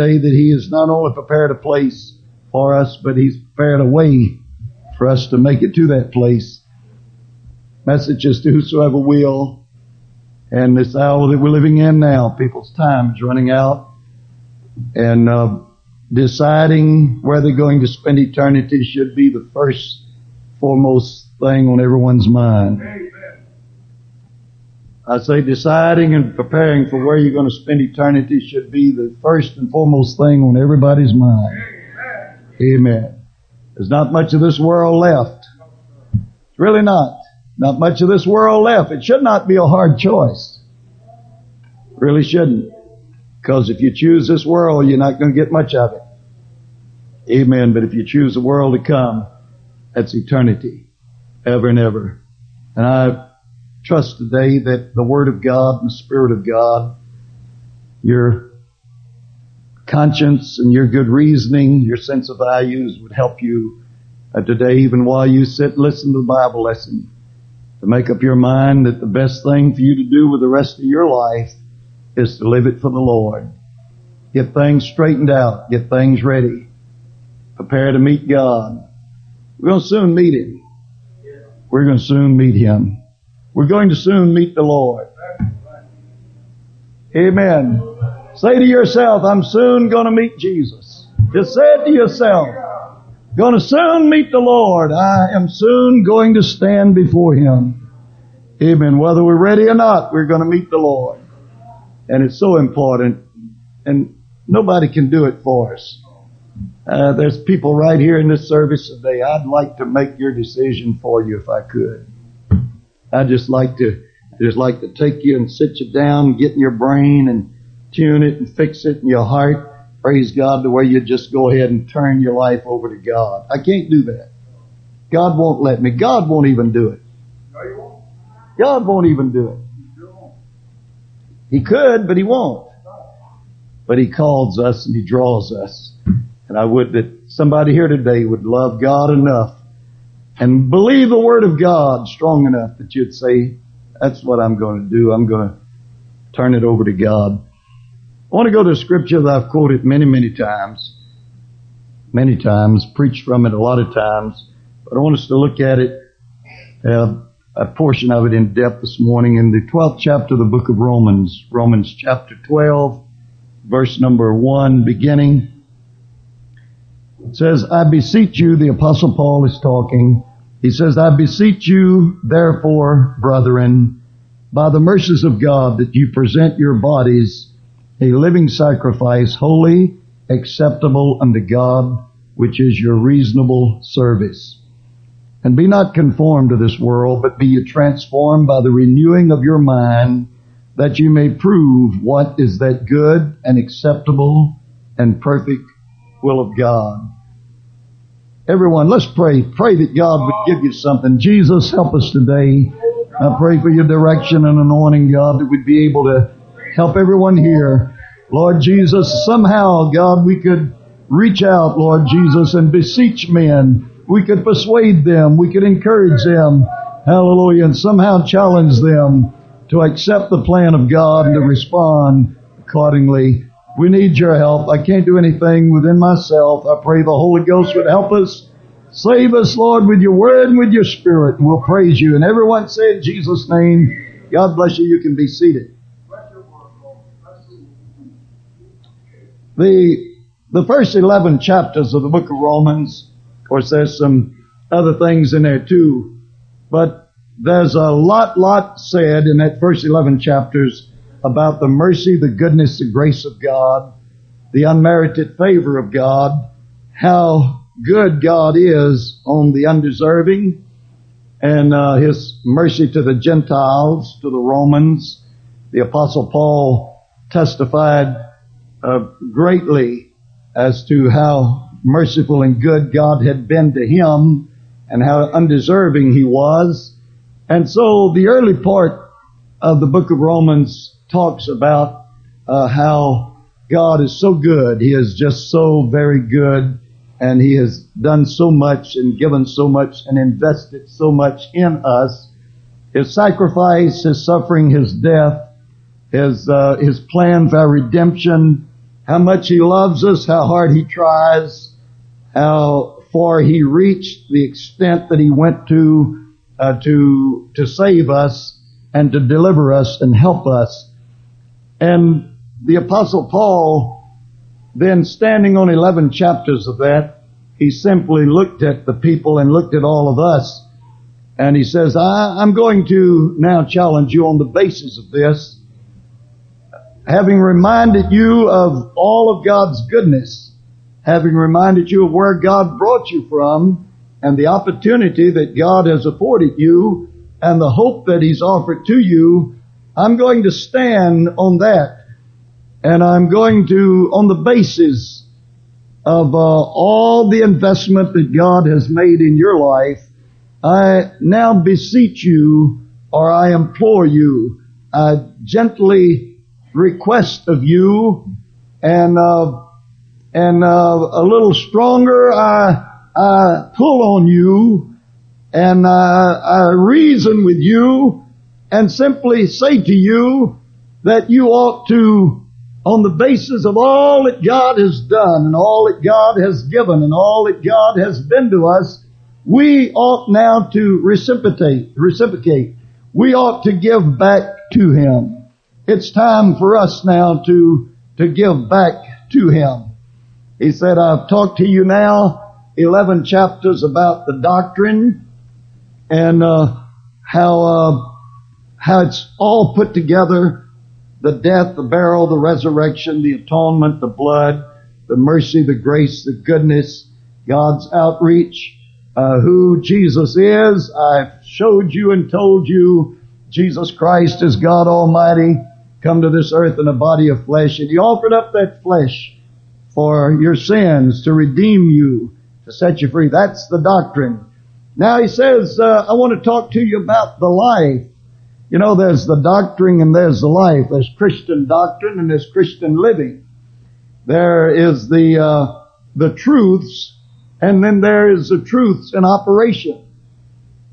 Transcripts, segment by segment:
that He has not only prepared a place for us, but He's prepared a way for us to make it to that place. Messages to whosoever will. And this hour that we're living in now, people's time is running out. And uh, deciding where they're going to spend eternity should be the first, foremost thing on everyone's mind. I say deciding and preparing for where you're going to spend eternity should be the first and foremost thing on everybody's mind. Amen. There's not much of this world left. It's really not. Not much of this world left. It should not be a hard choice. Really shouldn't. Because if you choose this world, you're not going to get much of it. Amen. But if you choose the world to come, that's eternity. Ever and ever. And I trust today that the Word of God and the Spirit of God, your conscience and your good reasoning, your sense of values would help you uh, today, even while you sit and listen to the Bible lesson, to make up your mind that the best thing for you to do with the rest of your life is to live it for the Lord. Get things straightened out. Get things ready. Prepare to meet God. We're going to soon meet Him. We're going to soon meet Him. We're going to soon meet the Lord. Amen. Say to yourself, I'm soon going to meet Jesus. Just say it to yourself. Going to soon meet the Lord. I am soon going to stand before Him. Amen. Whether we're ready or not, we're going to meet the Lord. And it's so important. And nobody can do it for us. Uh, there's people right here in this service today. I'd like to make your decision for you if I could. I'd just like to, just like to take you and sit you down, get in your brain and tune it and fix it in your heart. Praise God the way you just go ahead and turn your life over to God. I can't do that. God won't let me. God won't even do it. God won't even do it. He could, but He won't. But He calls us and He draws us. And I would that somebody here today would love God enough and believe the Word of God strong enough that you'd say, that's what I'm going to do. I'm going to turn it over to God. I want to go to a scripture that I've quoted many, many times. Many times, preached from it a lot of times. But I want us to look at it, uh, a portion of it in depth this morning in the 12th chapter of the book of Romans. Romans chapter 12, verse number 1 beginning. It says, I beseech you, the apostle Paul is talking. He says, I beseech you, therefore, brethren, by the mercies of God, that you present your bodies a living sacrifice, holy, acceptable unto God, which is your reasonable service. And be not conformed to this world, but be ye transformed by the renewing of your mind, that you may prove what is that good and acceptable and perfect will of God. Everyone, let's pray. Pray that God would give you something. Jesus, help us today. I pray for your direction and anointing, God, that we'd be able to help everyone here. Lord Jesus, somehow, God, we could reach out, Lord Jesus, and beseech men. We could persuade them. We could encourage them. Hallelujah. And somehow challenge them to accept the plan of God and to respond accordingly. We need your help. I can't do anything within myself. I pray the Holy Ghost would help us. Save us, Lord, with your word and with your spirit. And we'll praise you. And everyone say in Jesus' name, God bless you. You can be seated. The, the first 11 chapters of the book of Romans, of course, there's some other things in there too, but there's a lot, lot said in that first 11 chapters about the mercy, the goodness, the grace of God, the unmerited favor of God, how good God is on the undeserving, and uh, His mercy to the Gentiles, to the Romans. The Apostle Paul testified uh, greatly as to how merciful and good God had been to him and how undeserving he was. And so the early part of the book of Romans talks about uh, how God is so good. He is just so very good and he has done so much and given so much and invested so much in us. His sacrifice, his suffering, his death, his, uh, his plan for our redemption, how much He loves us, how hard He tries, how far He reached, the extent that He went to uh, to to save us and to deliver us and help us. And the Apostle Paul, then standing on 11 chapters of that, he simply looked at the people and looked at all of us. And he says, I, am going to now challenge you on the basis of this. Having reminded you of all of God's goodness, having reminded you of where God brought you from, and the opportunity that God has afforded you, and the hope that He's offered to you, I'm going to stand on that. And I'm going to, on the basis of uh, all the investment that God has made in your life, I now beseech you, or I implore you, I gently request of you, and uh, and uh, a little stronger, I I pull on you and uh, I reason with you and simply say to you that you ought to, on the basis of all that God has done and all that God has given and all that God has been to us, we ought now to reciprocate, reciprocate. We ought to give back to Him. It's time for us now to, to give back to Him. He said, I've talked to you now 11 chapters about the doctrine and uh, how uh, how it's all put together: the death, the burial, the resurrection, the atonement, the blood, the mercy, the grace, the goodness, God's outreach, uh, who Jesus is. I've showed you and told you Jesus Christ is God Almighty, come to this earth in a body of flesh, and He offered up that flesh for your sins to redeem you, to set you free. That's the doctrine. Now he says, uh, I want to talk to you about the life. You know, there's the doctrine and there's the life. There's Christian doctrine and there's Christian living. There is the, uh, the truths and then there is the truths in operation.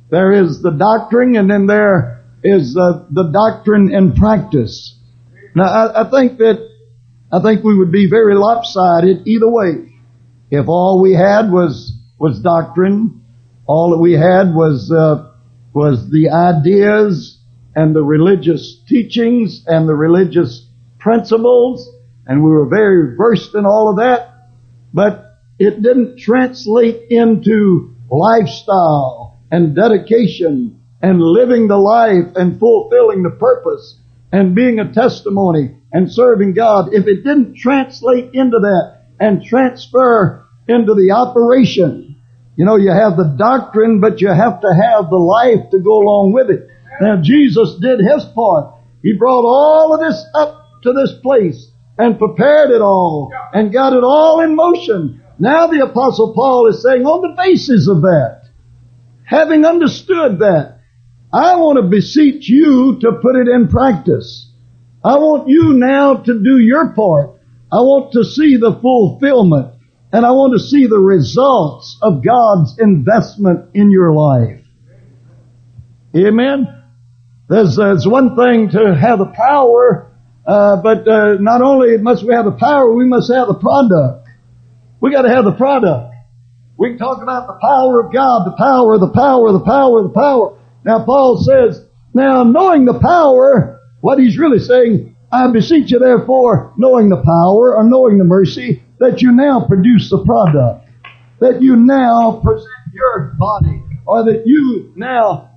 There is the doctrine and then there is uh, the doctrine in practice. Now I, I think that, I think we would be very lopsided either way. If all we had was, was doctrine all that we had was uh, was the ideas and the religious teachings and the religious principles, and we were very versed in all of that. But it didn't translate into lifestyle and dedication and living the life and fulfilling the purpose and being a testimony and serving God. If it didn't translate into that and transfer into the operation you know, you have the doctrine, but you have to have the life to go along with it. Now, Jesus did his part. He brought all of this up to this place and prepared it all and got it all in motion. Now the apostle Paul is saying on the basis of that, having understood that, I want to beseech you to put it in practice. I want you now to do your part. I want to see the fulfillment and I want to see the results of God's investment in your life. Amen. There's, there's one thing to have the power, uh, but uh, not only must we have the power, we must have the product. We got to have the product. We can talk about the power of God, the power, the power, the power, the power. Now Paul says, now knowing the power, what he's really saying, I beseech you therefore, knowing the power or knowing the mercy, that you now produce the product, that you now present your body, or that you now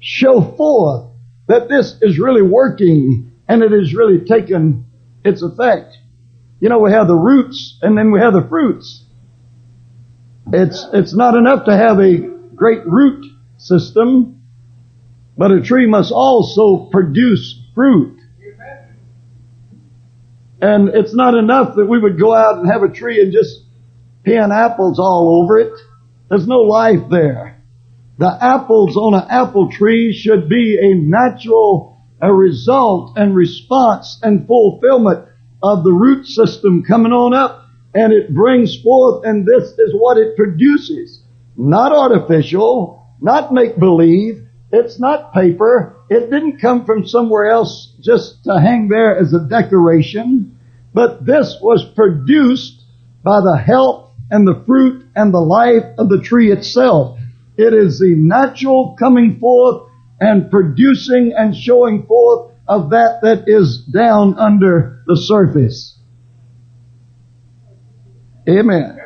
show forth that this is really working and it has really taken its effect. You know, we have the roots and then we have the fruits. It's, it's not enough to have a great root system, but a tree must also produce fruit. And it's not enough that we would go out and have a tree and just pin apples all over it. There's no life there. The apples on an apple tree should be a natural a result and response and fulfillment of the root system coming on up and it brings forth and this is what it produces. Not artificial, not make believe. It's not paper. It didn't come from somewhere else just to hang there as a decoration. but this was produced by the health and the fruit and the life of the tree itself. It is the natural coming forth and producing and showing forth of that that is down under the surface. Amen.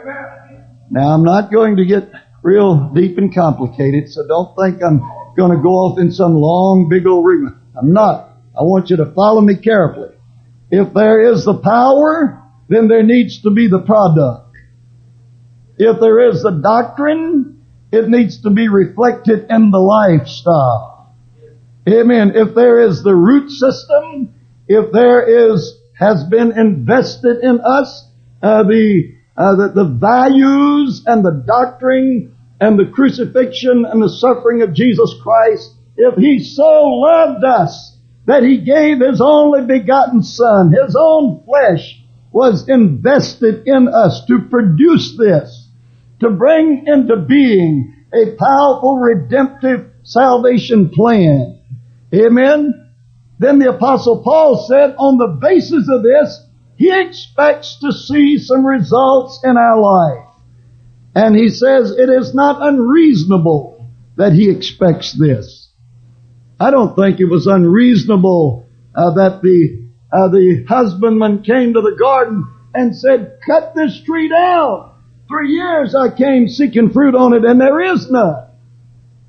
Now I'm not going to get real deep and complicated, so don't think I'm going to go off in some long, big old ring. I'm not. I want you to follow me carefully. If there is the power, then there needs to be the product. If there is the doctrine, it needs to be reflected in the lifestyle. Amen. If there is the root system, if there is, has been invested in us, uh, the, uh, the, the values and the doctrine and the crucifixion and the suffering of Jesus Christ, if He so loved us that He gave His only begotten Son, His own flesh was invested in us to produce this, to bring into being a powerful redemptive salvation plan. Amen? Then the apostle Paul said on the basis of this, he expects to see some results in our life. And he says it is not unreasonable that he expects this. I don't think it was unreasonable uh, that the uh, the husbandman came to the garden and said, "Cut this tree down." For years I came seeking fruit on it, and there is none.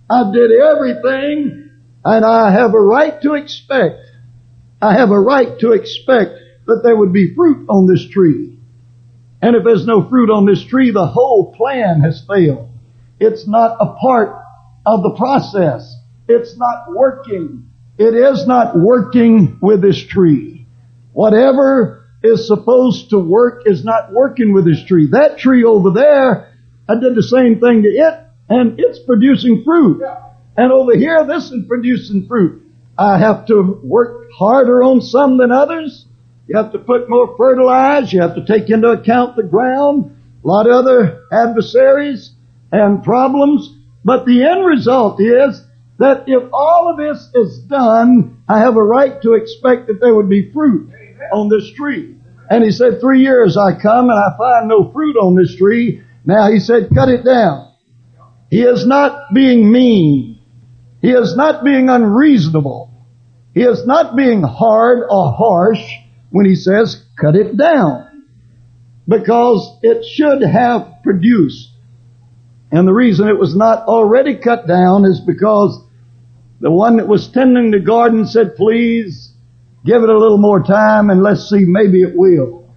I did everything, and I have a right to expect. I have a right to expect that there would be fruit on this tree. And if there's no fruit on this tree, the whole plan has failed. It's not a part of the process. It's not working. It is not working with this tree. Whatever is supposed to work is not working with this tree. That tree over there, I did the same thing to it, and it's producing fruit. And over here, this is producing fruit. I have to work harder on some than others. You have to put more fertilizer. You have to take into account the ground, a lot of other adversaries and problems. But the end result is that if all of this is done, I have a right to expect that there would be fruit on this tree. And he said, three years I come and I find no fruit on this tree. Now he said, cut it down. He is not being mean. He is not being unreasonable. He is not being hard or harsh when he says cut it down. Because it should have produced. And the reason it was not already cut down is because the one that was tending the garden said, please give it a little more time and let's see, maybe it will.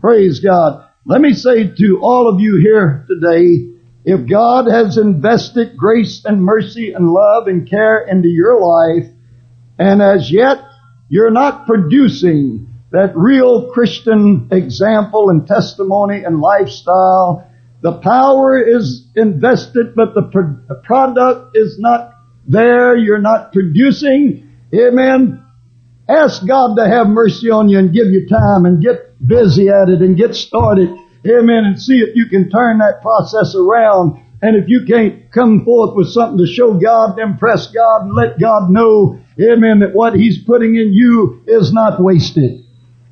Praise God. Let me say to all of you here today, if God has invested grace and mercy and love and care into your life, and as yet you're not producing that real Christian example and testimony and lifestyle. The power is invested, but the, pro- the product is not there. You're not producing. Amen. Ask God to have mercy on you and give you time and get busy at it and get started. Amen. And see if you can turn that process around. And if you can't come forth with something to show God, impress God, and let God know, amen, that what He's putting in you is not wasted.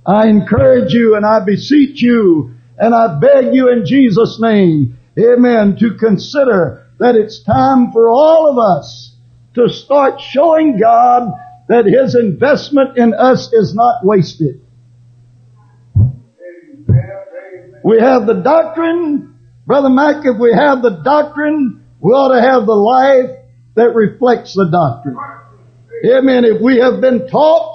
I encourage you and I beseech you and I beg you in Jesus' name, amen, to consider that it's time for all of us to start showing God that His investment in us is not wasted. We have the doctrine, Brother Mac, if we have the doctrine, we ought to have the life that reflects the doctrine. Amen. If we have been taught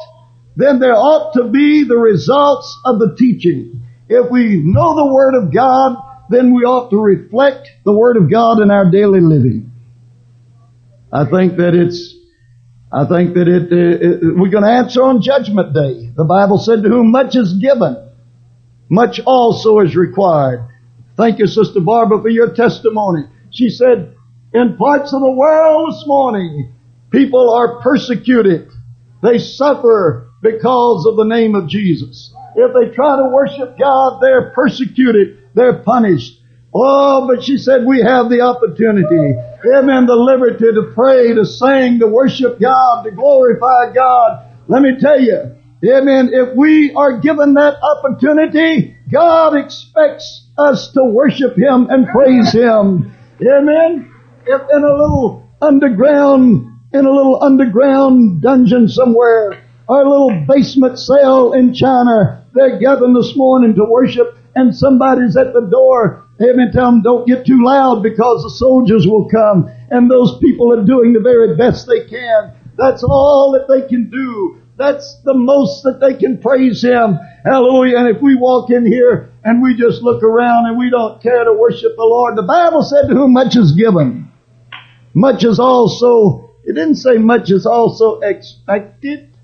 then there ought to be the results of the teaching. If we know the Word of God, then we ought to reflect the Word of God in our daily living. I think that it's, I think that it, uh, it we're going to answer on Judgment Day. The Bible said to whom much is given, much also is required. Thank you, Sister Barbara, for your testimony. She said, in parts of the world this morning, people are persecuted. They suffer because of the name of Jesus. If they try to worship God, they're persecuted. They're punished. Oh, but she said we have the opportunity, amen, the liberty to pray, to sing, to worship God, to glorify God. Let me tell you, Amen. If we are given that opportunity, God expects us to worship Him and praise Him. Amen. If in a little underground, in a little underground dungeon somewhere, our little basement cell in China, they're gathering this morning to worship and somebody's at the door. Amen. Tell them don't get too loud because the soldiers will come and those people are doing the very best they can. That's all that they can do. That's the most that they can praise Him. Hallelujah. And if we walk in here and we just look around and we don't care to worship the Lord, the Bible said to whom much is given, much is also, it didn't say much is also expected.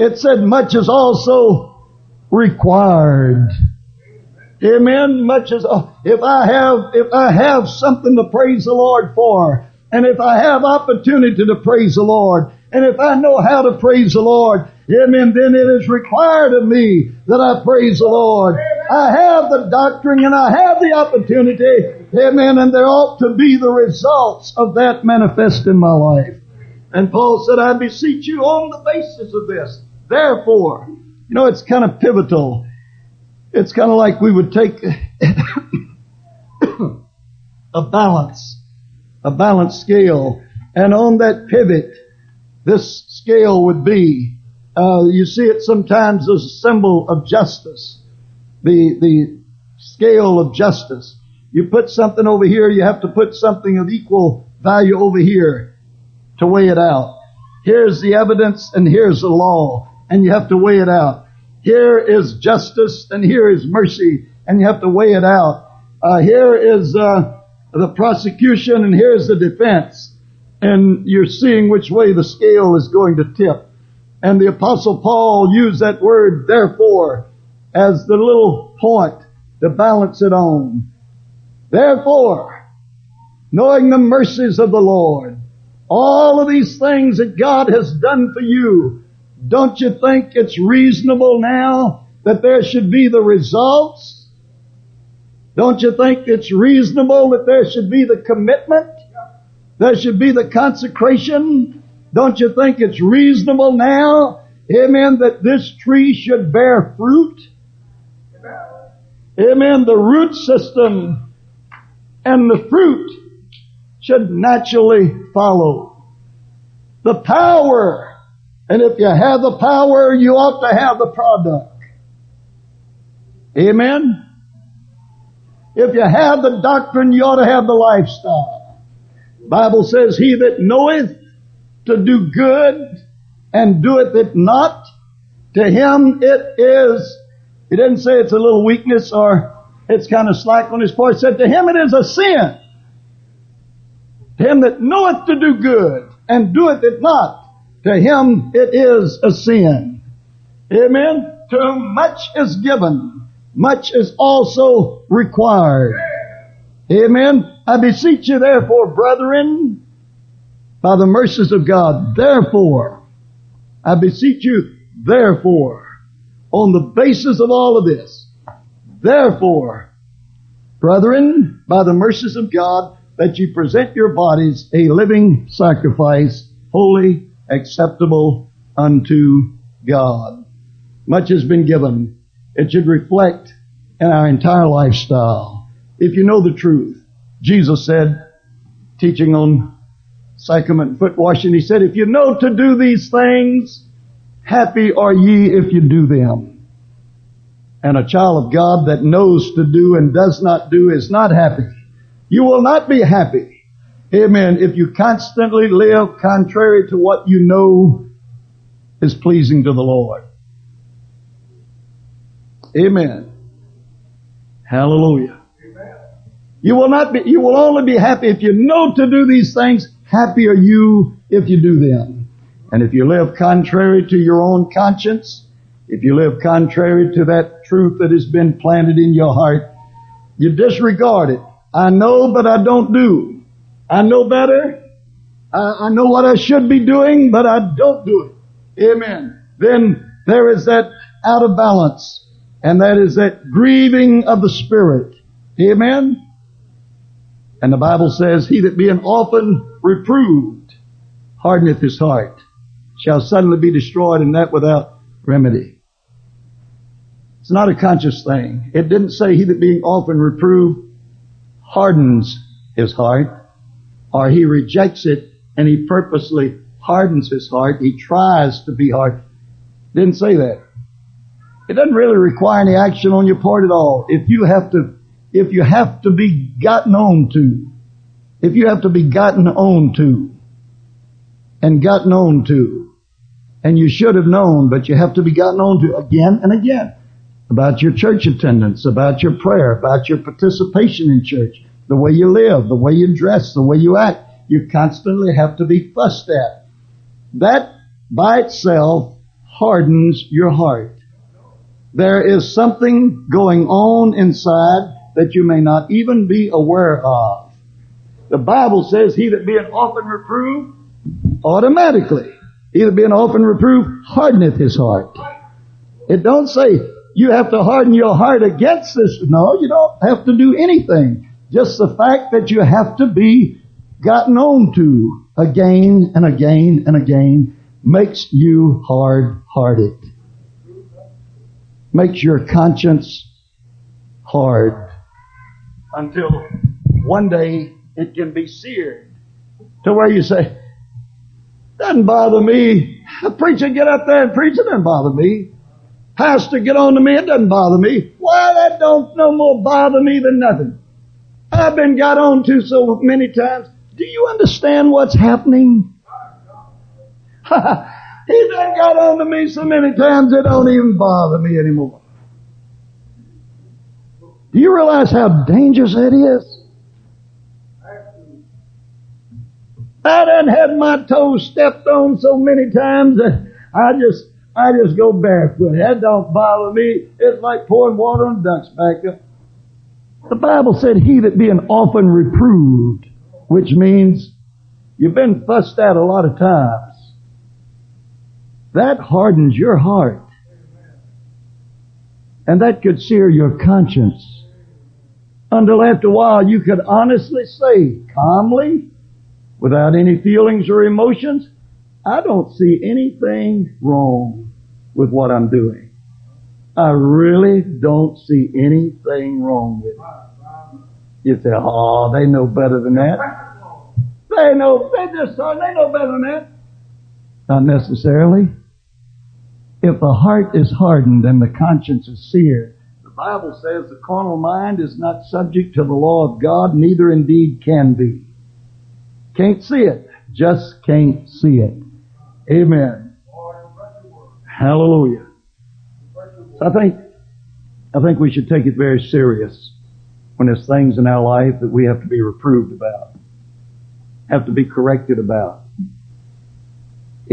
It said much is also required. Amen. Much as uh, if I have if I have something to praise the Lord for, and if I have opportunity to praise the Lord, and if I know how to praise the Lord, amen, then it is required of me that I praise the Lord. I have the doctrine and I have the opportunity, amen, and there ought to be the results of that manifest in my life. And Paul said, I beseech you on the basis of this. Therefore, you know, it's kind of pivotal. It's kind of like we would take a balance, a balance scale, and on that pivot, this scale would be. Uh, you see it sometimes as a symbol of justice. The, the scale of justice. You put something over here, you have to put something of equal value over here to weigh it out. Here's the evidence and here's the law, and you have to weigh it out. Here is justice and here is mercy, and you have to weigh it out. Uh, here is uh, the prosecution and here's the defense and you're seeing which way the scale is going to tip. And the apostle Paul used that word therefore as the little point to balance it on. Therefore, knowing the mercies of the Lord, all of these things that God has done for you, don't you think it's reasonable now that there should be the results? Don't you think it's reasonable that there should be the commitment? There should be the consecration. Don't you think it's reasonable now, amen, that this tree should bear fruit? Amen. The root system and the fruit should naturally follow. The power. And if you have the power, you ought to have the product. Amen. If you have the doctrine, you ought to have the lifestyle. Bible says, He that knoweth to do good and doeth it not, to him it is, he didn't say it's a little weakness or it's kind of slack on his part. He said, to him it is a sin. To him that knoweth to do good and doeth it not, to him it is a sin. Amen. To whom much is given, much is also required. Amen. I beseech you therefore, brethren, by the mercies of God, therefore, I beseech you, therefore, on the basis of all of this, therefore, brethren, by the mercies of God, that you present your bodies a living sacrifice, holy, acceptable unto God. Much has been given. It should reflect in our entire lifestyle. If you know the truth, Jesus said, teaching on sacrament foot washing, he said, if you know to do these things, happy are ye if you do them. And a child of God that knows to do and does not do is not happy. You will not be happy. Amen. If you constantly live contrary to what you know is pleasing to the Lord. Amen. Hallelujah. You will not be, you will only be happy if you know to do these things. Happy are you if you do them. And if you live contrary to your own conscience, if you live contrary to that truth that has been planted in your heart, you disregard it. I know, but I don't do. I know better. I, I know what I should be doing, but I don't do it. Amen. Then there is that out of balance, and that is that grieving of the Spirit. Amen. And the Bible says, He that being often reproved hardeneth his heart shall suddenly be destroyed and that without remedy. It's not a conscious thing. It didn't say he that being often reproved hardens his heart, or he rejects it and he purposely hardens his heart. He tries to be hard. Didn't say that. It doesn't really require any action on your part at all. If you have to, if you have to be gotten on to, if you have to be gotten on to, and gotten on to, and you should have known, but you have to be gotten on to again and again about your church attendance, about your prayer, about your participation in church, the way you live, the way you dress, the way you act. You constantly have to be fussed at. That by itself hardens your heart. There is something going on inside that you may not even be aware of. The Bible says, he that being often reproved, automatically, he that being often reproved, hardeneth his heart. It don't say you have to harden your heart against this. No, you don't have to do anything. Just the fact that you have to be gotten on to again and again and again makes you hard-hearted. Makes your conscience hard until one day it can be seared to where you say, doesn't bother me. The preacher get up there and preach, it doesn't bother me. Pastor get on to me, it doesn't bother me. Why that don't no more bother me than nothing. I've been got on to so many times. Do you understand what's happening? he done got on to me so many times it don't even bother me anymore. Do you realize how dangerous that is? I done had my toes stepped on so many times that I just, I just go barefoot. That don't bother me. It's like pouring water on ducks back up. The Bible said, he that being often reproved, which means you've been fussed at a lot of times. That hardens your heart. And that could sear your conscience. Until after a while you could honestly say, calmly, without any feelings or emotions, I don't see anything wrong with what I'm doing. I really don't see anything wrong with it. You say, oh, they know better than that. They know, they just, uh, they know better than that. Not necessarily. If the heart is hardened and the conscience is seared, the Bible says the carnal mind is not subject to the law of God, neither indeed can be. Can't see it. Just can't see it. Amen. Hallelujah. I think, I think we should take it very serious when there's things in our life that we have to be reproved about, have to be corrected about.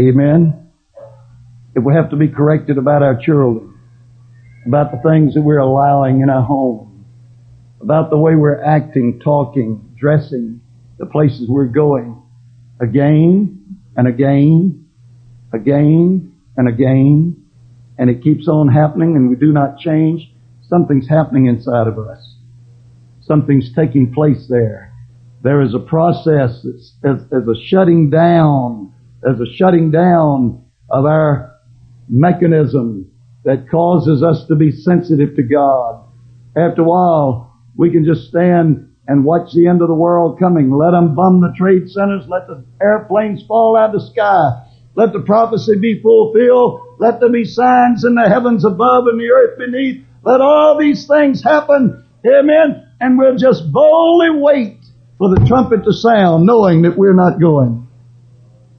Amen. If we have to be corrected about our children, about the things that we're allowing in our home, about the way we're acting, talking, dressing, the places we're going again and again, again and again, and it keeps on happening and we do not change, something's happening inside of us. Something's taking place there. There is a process as, as a shutting down, as a shutting down of our mechanism that causes us to be sensitive to God. After a while, we can just stand and watch the end of the world coming. Let them bomb the trade centers. Let the airplanes fall out of the sky. Let the prophecy be fulfilled. Let there be signs in the heavens above and the earth beneath. Let all these things happen. Amen. And we'll just boldly wait for the trumpet to sound, knowing that we're not going.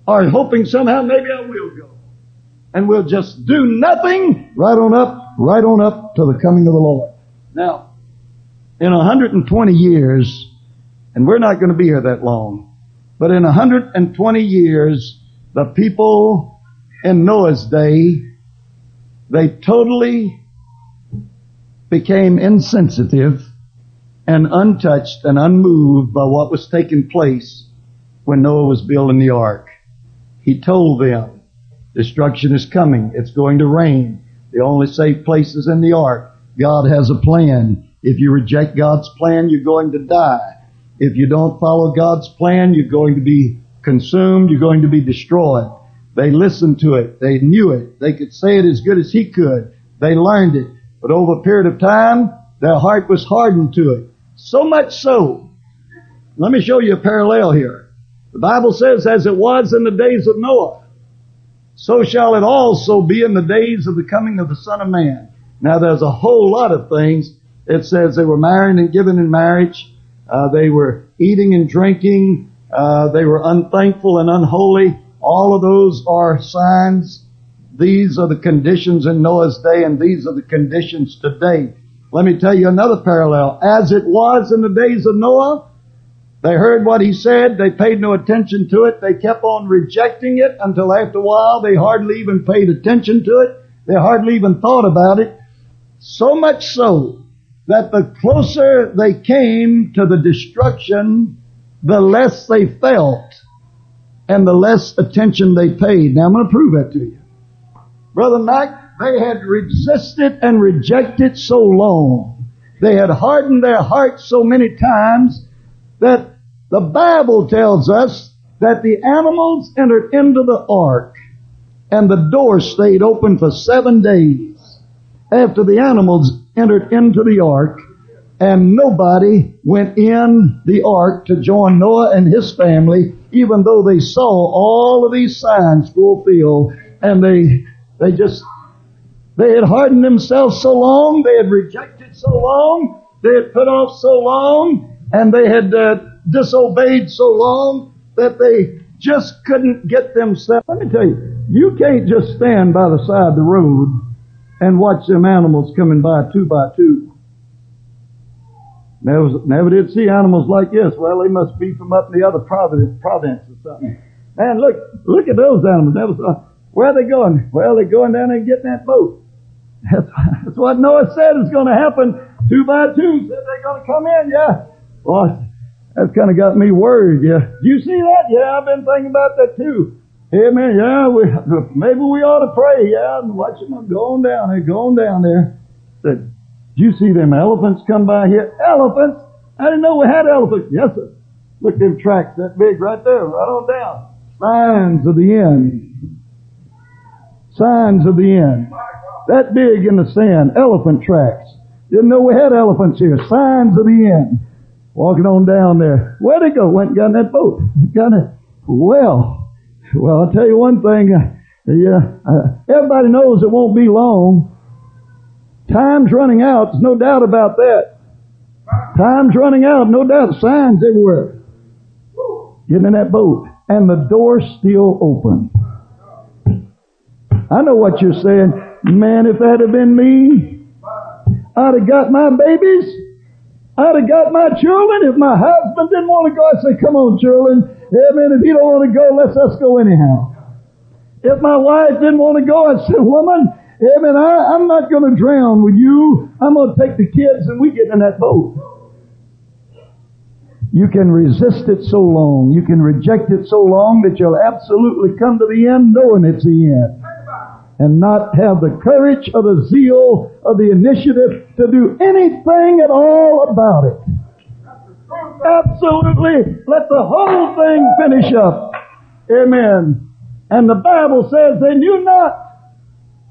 Or hoping somehow maybe I will go. And we'll just do nothing right on up, right on up to the coming of the Lord. Now, in 120 years, and we're not going to be here that long, but in 120 years, the people in Noah's day, they totally became insensitive and untouched and unmoved by what was taking place when Noah was building the ark. He told them, destruction is coming. It's going to rain. The only safe place is in the ark. God has a plan. If you reject God's plan, you're going to die. If you don't follow God's plan, you're going to be consumed. You're going to be destroyed. They listened to it. They knew it. They could say it as good as he could. They learned it. But over a period of time, their heart was hardened to it. So much so. Let me show you a parallel here. The Bible says, as it was in the days of Noah, so shall it also be in the days of the coming of the Son of Man. Now there's a whole lot of things. It says they were married and given in marriage. Uh, they were eating and drinking. Uh, they were unthankful and unholy. All of those are signs. These are the conditions in Noah's day and these are the conditions today. Let me tell you another parallel. As it was in the days of Noah, they heard what he said. They paid no attention to it. They kept on rejecting it until after a while they hardly even paid attention to it. They hardly even thought about it. So much so that the closer they came to the destruction, the less they felt and the less attention they paid. Now I'm going to prove that to you. Brother Mac, they had resisted and rejected so long. They had hardened their hearts so many times that the Bible tells us that the animals entered into the ark and the door stayed open for seven days after the animals entered into the ark and nobody went in the ark to join Noah and his family even though they saw all of these signs fulfilled and they they just they had hardened themselves so long they had rejected so long they had put off so long and they had uh, disobeyed so long that they just couldn't get themselves. Let me tell you, you can't just stand by the side of the road and watch them animals coming by two by two. Never, never did see animals like this. Well, they must be from up in the other province, province or something. Man, look, look at those animals. That was, uh, where are they going? Well, they're going down there and getting that boat. That's, that's what Noah said is going to happen. Two by two said they're going to come in. Yeah. Well, that's kind of got me worried. Yeah. Do you see that? Yeah, I've been thinking about that too. Amen. Yeah, we, maybe we ought to pray. Yeah, and watch them going down there, going down there. Said, do you see them elephants come by here? Elephants? I didn't know we had elephants. Yes, sir. Look, them tracks that big right there, right on down. Signs of the end. Signs of the end. That big in the sand. Elephant tracks. Didn't know we had elephants here. Signs of the end. Walking on down there. Where'd he go? Went and got in that boat. Got it. Well, well, I'll tell you one thing. Yeah, uh, everybody knows it won't be long. Time's running out. There's no doubt about that. Time's running out. No doubt. Signs everywhere. Getting in that boat. And the door's still open. I know what you're saying. Man, if that had been me, I'd have got my babies. I'd have got my children. If my husband didn't want to go, I'd say, come on, children. Amen. If you don't want to go, let's us go anyhow. If my wife didn't want to go, I'd say, woman, amen, I, I'm not going to drown with you. I'm going to take the kids and we get in that boat. You can resist it so long, you can reject it so long that you'll absolutely come to the end knowing it's the end. And not have the courage or the zeal or the initiative to do anything at all about it. Absolutely. Let the whole thing finish up. Amen. And the Bible says they knew not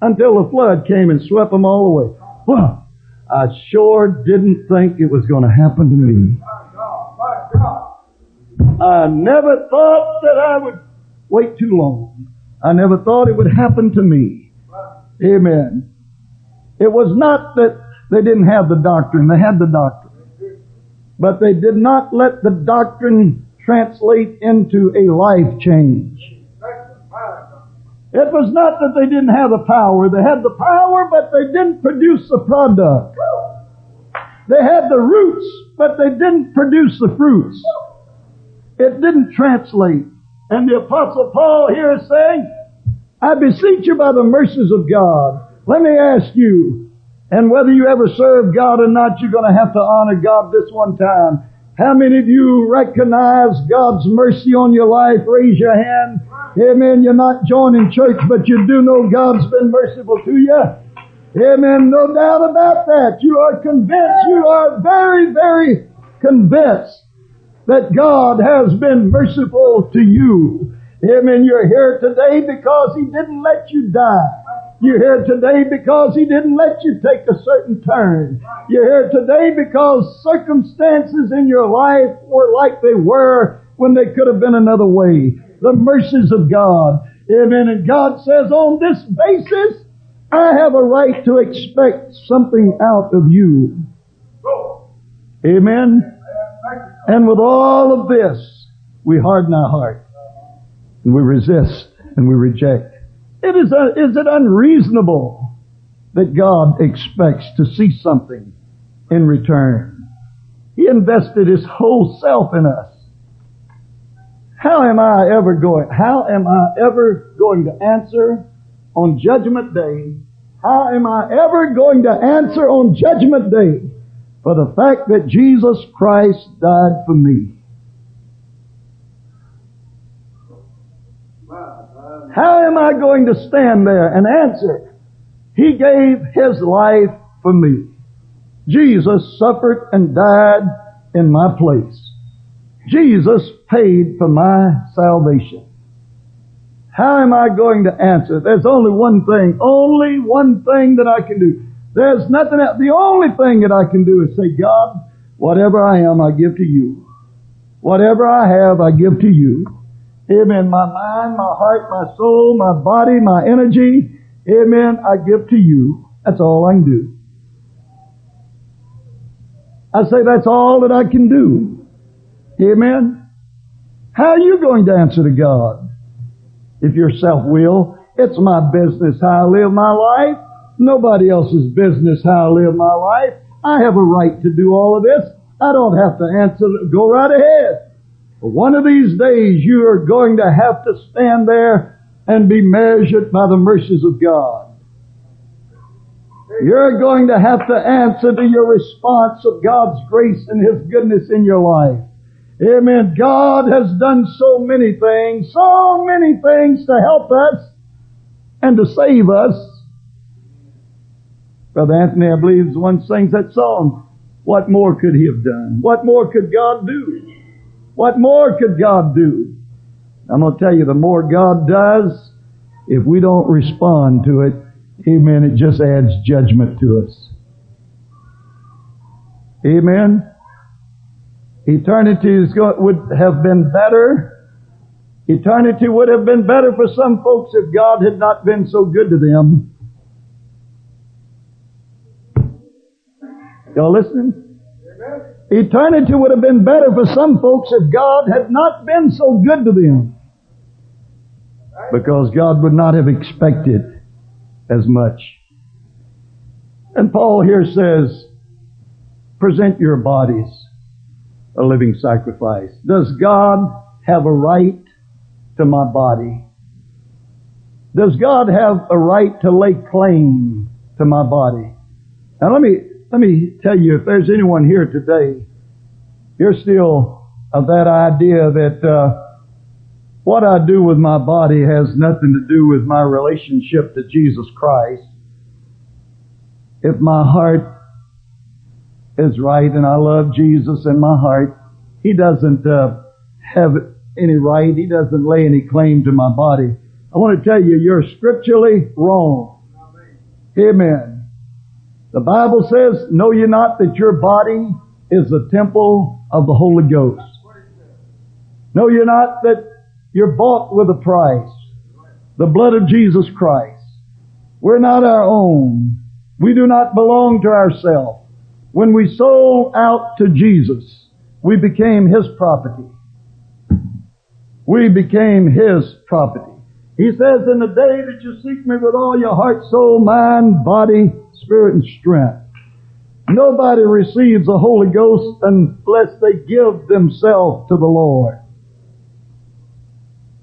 until the flood came and swept them all away. Well, I sure didn't think it was going to happen to me. I never thought that I would wait too long. I never thought it would happen to me. Amen. It was not that they didn't have the doctrine. They had the doctrine. But they did not let the doctrine translate into a life change. It was not that they didn't have the power. They had the power, but they didn't produce the product. They had the roots, but they didn't produce the fruits. It didn't translate. And the apostle Paul here is saying, I beseech you by the mercies of God. Let me ask you, and whether you ever serve God or not, you're going to have to honor God this one time. How many of you recognize God's mercy on your life? Raise your hand. Amen. You're not joining church, but you do know God's been merciful to you. Amen. No doubt about that. You are convinced. You are very, very convinced that God has been merciful to you. Amen. You're here today because He didn't let you die. You're here today because He didn't let you take a certain turn. You're here today because circumstances in your life were like they were when they could have been another way. The mercies of God. Amen. And God says on this basis, I have a right to expect something out of you. Amen. And with all of this, we harden our heart and we resist and we reject. It is, a, is it unreasonable that God expects to see something in return? He invested His whole self in us. How am I ever going, how am I ever going to answer on judgment day? How am I ever going to answer on judgment day for the fact that Jesus Christ died for me? How am I going to stand there and answer? He gave His life for me. Jesus suffered and died in my place. Jesus paid for my salvation. How am I going to answer? There's only one thing, only one thing that I can do. There's nothing else. The only thing that I can do is say, God, whatever I am, I give to you. Whatever I have, I give to you. Amen. My mind, my heart, my soul, my body, my energy. Amen. I give to you. That's all I can do. I say that's all that I can do. Amen. How are you going to answer to God? If you're self-will, it's my business how I live my life. Nobody else's business how I live my life. I have a right to do all of this. I don't have to answer. Go right ahead. One of these days you are going to have to stand there and be measured by the mercies of God. You're going to have to answer to your response of God's grace and His goodness in your life. Amen. God has done so many things, so many things to help us and to save us. Brother Anthony, I believe, who sings that song. What more could he have done? What more could God do? What more could God do? I'm going to tell you, the more God does, if we don't respond to it, amen, it just adds judgment to us. Amen. Eternity is would have been better. Eternity would have been better for some folks if God had not been so good to them. Y'all listening? Eternity would have been better for some folks if God had not been so good to them. Because God would not have expected as much. And Paul here says, present your bodies a living sacrifice. Does God have a right to my body? Does God have a right to lay claim to my body? Now let me, let me tell you, if there's anyone here today, you're still of that idea that, uh, what I do with my body has nothing to do with my relationship to Jesus Christ. If my heart is right and I love Jesus in my heart, He doesn't uh, have any right. He doesn't lay any claim to my body. I want to tell you, you're scripturally wrong. Amen. The Bible says, know ye not that your body is the temple of the Holy Ghost. Know ye not that you're bought with a price. The blood of Jesus Christ. We're not our own. We do not belong to ourselves. When we sold out to Jesus, we became His property. We became His property. He says, in the day that you seek me with all your heart, soul, mind, body, spirit, and strength. Nobody receives the Holy Ghost unless they give themselves to the Lord.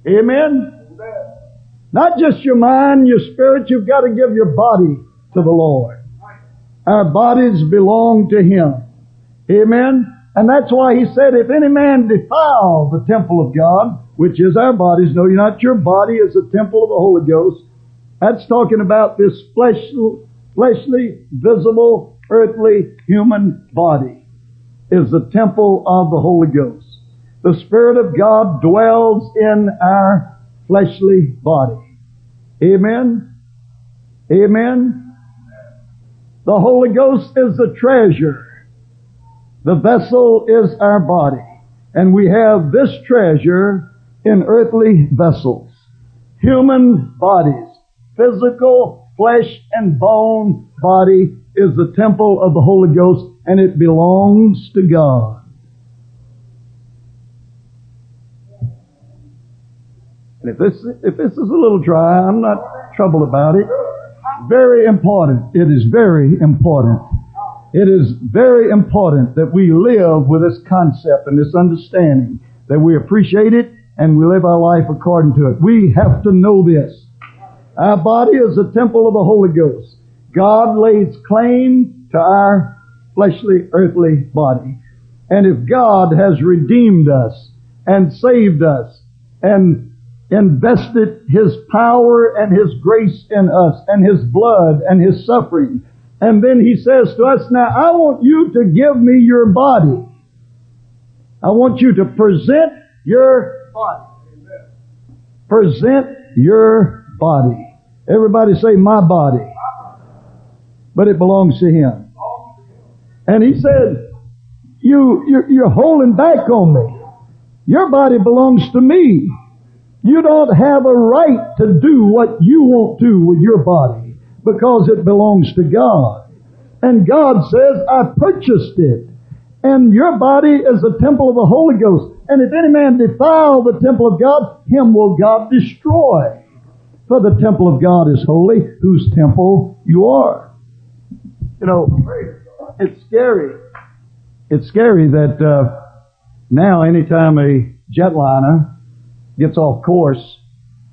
Amen? Not just your mind, your spirit, you've got to give your body to the Lord. Our bodies belong to Him. Amen? And that's why He said, if any man defile the temple of God, which is our bodies, know you're not your body is the temple of the Holy Ghost. That's talking about this fleshly, fleshly, visible, earthly, human body is the temple of the Holy Ghost. The Spirit of God dwells in our fleshly body. Amen? Amen? The Holy Ghost is the treasure. The vessel is our body. And we have this treasure in earthly vessels. Human bodies. Physical, flesh and bone body is the temple of the Holy Ghost and it belongs to God. And if this, if this is a little dry, I'm not troubled about it. Very important. It is very important. It is very important that we live with this concept and this understanding, that we appreciate it and we live our life according to it. We have to know this. Our body is a temple of the Holy Ghost. God lays claim to our fleshly, earthly body. And if God has redeemed us and saved us and invested His power and His grace in us and His blood and His suffering, and then He says to us, now I want you to give me your body. I want you to present your body. Present your body. Everybody say my body. But it belongs to Him. And He said, you, you're, you're holding back on me. Your body belongs to me. You don't have a right to do what you want to with your body because it belongs to God. And God says, I purchased it. And your body is a temple of the Holy Ghost. And if any man defile the temple of God, him will God destroy. For the temple of God is holy, whose temple you are. You know, it's scary. It's scary that uh, now anytime a jetliner gets off course,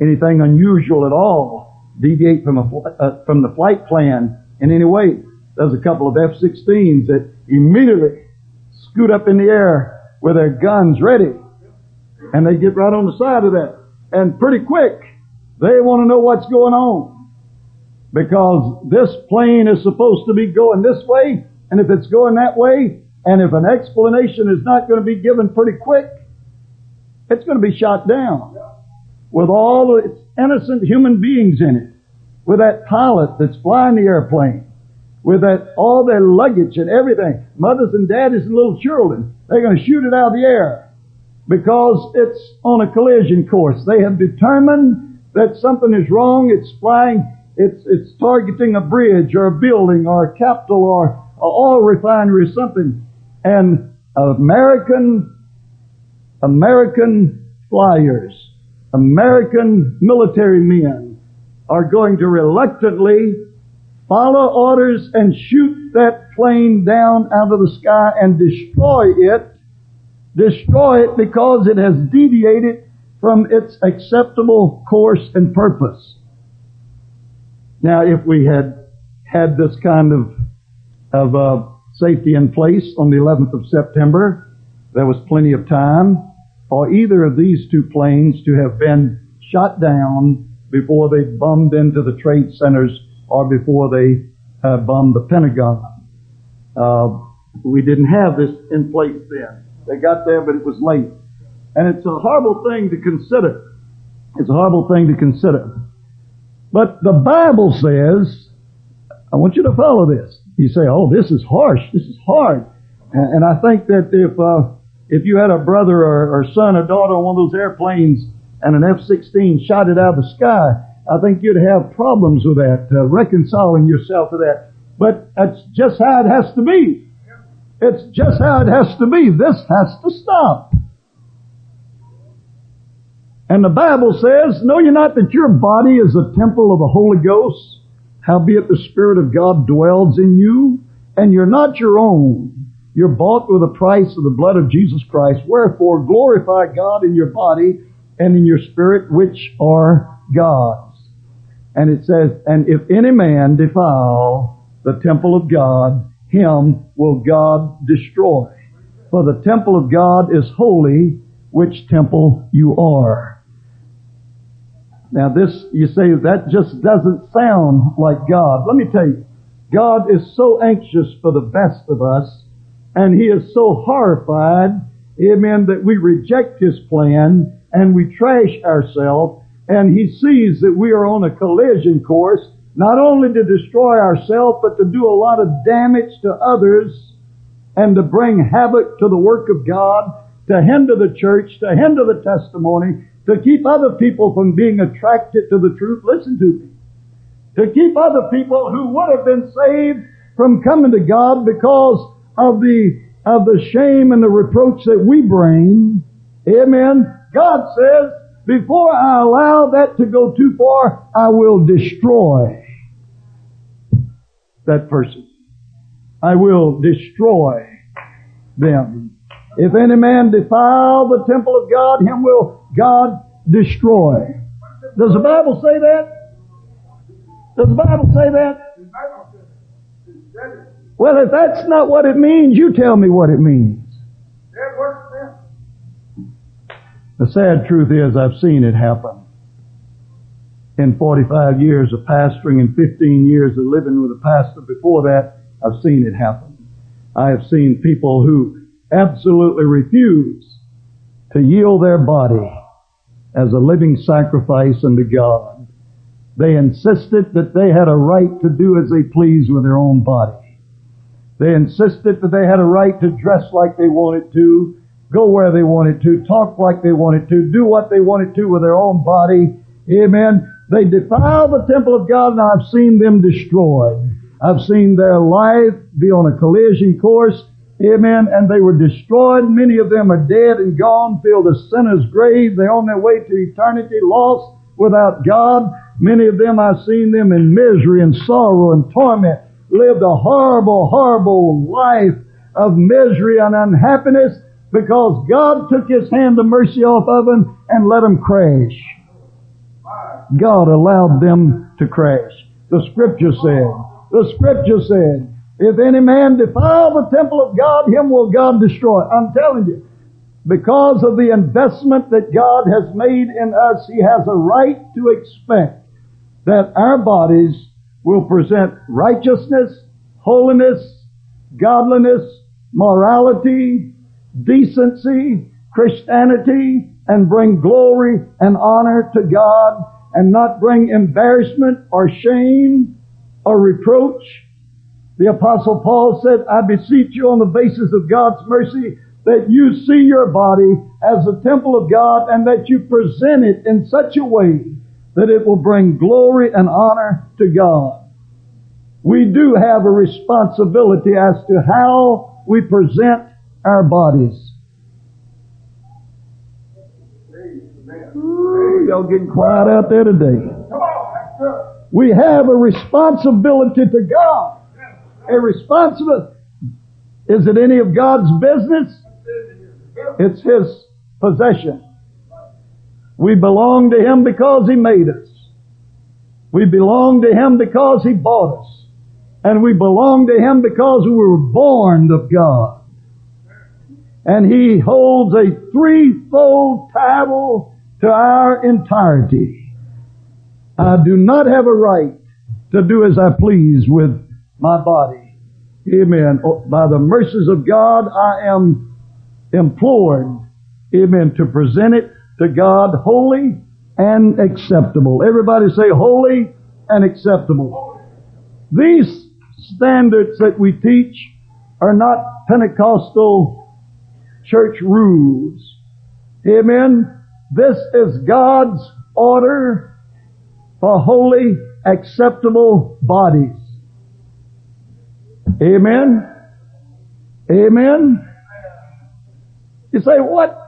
anything unusual at all, deviate from, a, uh, from the flight plan in any way. There's a couple of F-16s that immediately scoot up in the air with their guns ready. And they get right on the side of that. And pretty quick, they want to know what's going on. Because this plane is supposed to be going this way, and if it's going that way, and if an explanation is not going to be given pretty quick, it's going to be shot down. With all its innocent human beings in it. With that pilot that's flying the airplane. With that, all their luggage and everything. Mothers and daddies and little children. They're going to shoot it out of the air. Because it's on a collision course. They have determined that something is wrong. It's flying. It's, it's targeting a bridge or a building or a capital or an oil refinery or something. And American American flyers, American military men are going to reluctantly follow orders and shoot that plane down out of the sky and destroy it. Destroy it because it has deviated from its acceptable course and purpose. Now, if we had had this kind of of uh, safety in place on the 11th of September, there was plenty of time for either of these two planes to have been shot down before they bombed into the trade centers or before they uh, bombed the Pentagon. Uh, we didn't have this in place then. They got there, but it was late. And it's a horrible thing to consider. It's a horrible thing to consider. But the Bible says, I want you to follow this. You say, oh, this is harsh. This is hard. And I think that if, uh, if you had a brother or, or son or daughter on one of those airplanes and an F-16 shot it out of the sky, I think you'd have problems with that, uh, reconciling yourself to that. But that's just how it has to be. It's just how it has to be. This has to stop. And the Bible says, know you not that your body is a temple of the Holy Ghost? Howbeit the Spirit of God dwells in you, and you're not your own. You're bought with a price of the blood of Jesus Christ. Wherefore glorify God in your body and in your spirit, which are God's. And it says, and if any man defile the temple of God, him will God destroy. For the temple of God is holy, which temple you are. Now this, you say, that just doesn't sound like God. Let me tell you, God is so anxious for the best of us and he is so horrified, amen, that we reject his plan and we trash ourselves and he sees that we are on a collision course, not only to destroy ourselves, but to do a lot of damage to others and to bring havoc to the work of God, to hinder the church, to hinder the testimony, to keep other people from being attracted to the truth. Listen to me. To keep other people who would have been saved from coming to God because of the, of the shame and the reproach that we bring. Amen. God says, before I allow that to go too far, I will destroy that person. I will destroy them. If any man defile the temple of God, him will God destroy. Does the Bible say that? Does the Bible say that? Well, if that's not what it means, you tell me what it means. The sad truth is I've seen it happen. In 45 years of pastoring and 15 years of living with a pastor before that, I've seen it happen. I have seen people who absolutely refuse to yield their body as a living sacrifice unto God. They insisted that they had a right to do as they pleased with their own body. They insisted that they had a right to dress like they wanted to, go where they wanted to, talk like they wanted to, do what they wanted to with their own body. Amen. They defile the temple of God and I've seen them destroyed. I've seen their life be on a collision course. Amen. And they were destroyed. Many of them are dead and gone, filled a sinner's grave. They're on their way to eternity, lost without God. Many of them, I've seen them in misery and sorrow and torment, lived a horrible, horrible life of misery and unhappiness because God took His hand of mercy off of them and let them crash. God allowed them to crash. The scripture said, the scripture said, if any man defile the temple of God, him will God destroy. I'm telling you, because of the investment that God has made in us, He has a right to expect that our bodies will present righteousness, holiness, godliness, morality, decency, Christianity, and bring glory and honor to God and not bring embarrassment or shame or reproach. The apostle Paul said, I beseech you on the basis of God's mercy that you see your body as the temple of God and that you present it in such a way that it will bring glory and honor to God. We do have a responsibility as to how we present our bodies. Ooh, y'all getting quiet out there today. We have a responsibility to God. A responsibility. Is it any of God's business? It's His possession. We belong to Him because He made us. We belong to Him because He bought us. And we belong to Him because we were born of God. And He holds a threefold title to our entirety. I do not have a right to do as I please with my body. Amen. Oh, by the mercies of God, I am implored, amen, to present it to God holy and acceptable. Everybody say holy and acceptable. These standards that we teach are not Pentecostal church rules. Amen. This is God's order for holy, acceptable bodies. Amen. Amen. You say, what,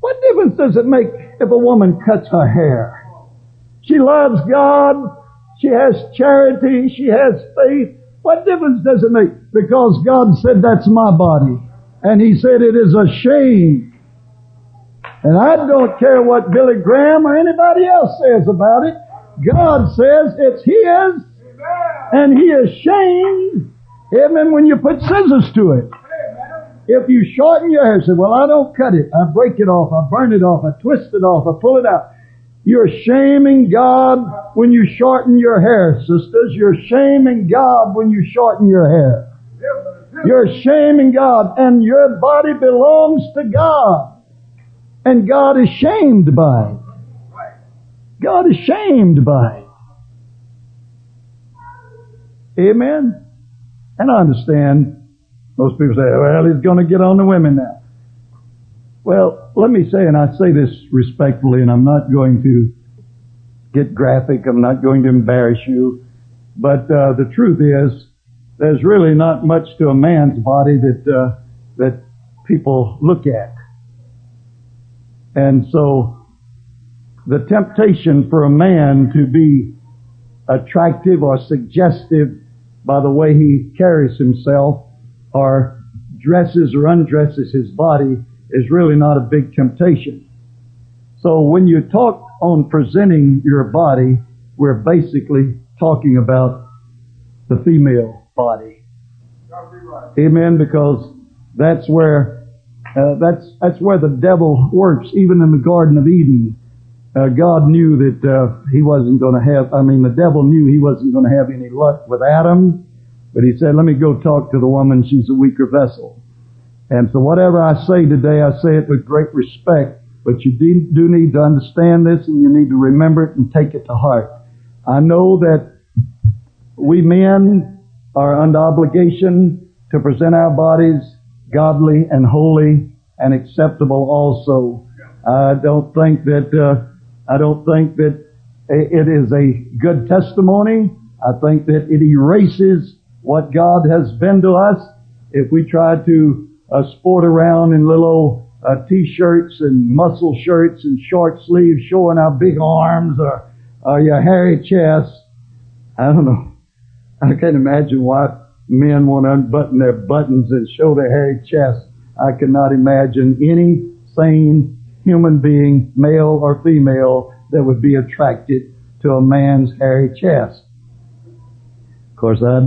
what difference does it make if a woman cuts her hair? She loves God. She has charity. She has faith. What difference does it make? Because God said that's my body. And He said it is a shame. And I don't care what Billy Graham or anybody else says about it. God says it's His. And He is shamed. Amen. When you put scissors to it. If you shorten your hair, say, well, I don't cut it. I break it off. I burn it off. I twist it off. I pull it out. You're shaming God when you shorten your hair, sisters. You're shaming God when you shorten your hair. You're shaming God and your body belongs to God. And God is shamed by it. God is shamed by it. Amen? And I understand most people say, well, he's going to get on the women now. Well, let me say, and I say this respectfully, and I'm not going to get graphic, I'm not going to embarrass you, but uh, the truth is, there's really not much to a man's body that uh, that people look at. And so the temptation for a man to be attractive or suggestive by the way he carries himself or dresses or undresses his body is really not a big temptation. So when you talk on presenting your body, we're basically talking about the female body. Amen. Because that's where uh, that's that's where the devil works. Even in the Garden of Eden, uh, God knew that uh, he wasn't going to have. I mean, the devil knew he wasn't going to have any luck with Adam, but he said, "Let me go talk to the woman. She's a weaker vessel." And so, whatever I say today, I say it with great respect. But you do need to understand this, and you need to remember it and take it to heart. I know that we men are under obligation to present our bodies godly and holy and acceptable also. I don't think that, uh, I don't think that it is a good testimony. I think that it erases what God has been to us. If we try to uh, sport around in little old uh, t-shirts and muscle shirts and short sleeves showing our big arms or, or your hairy chest, I don't know. I can't imagine why men want to unbutton their buttons and show their hairy chest. I cannot imagine any sane human being, male or female, that would be attracted to a man's hairy chest. Of course, I,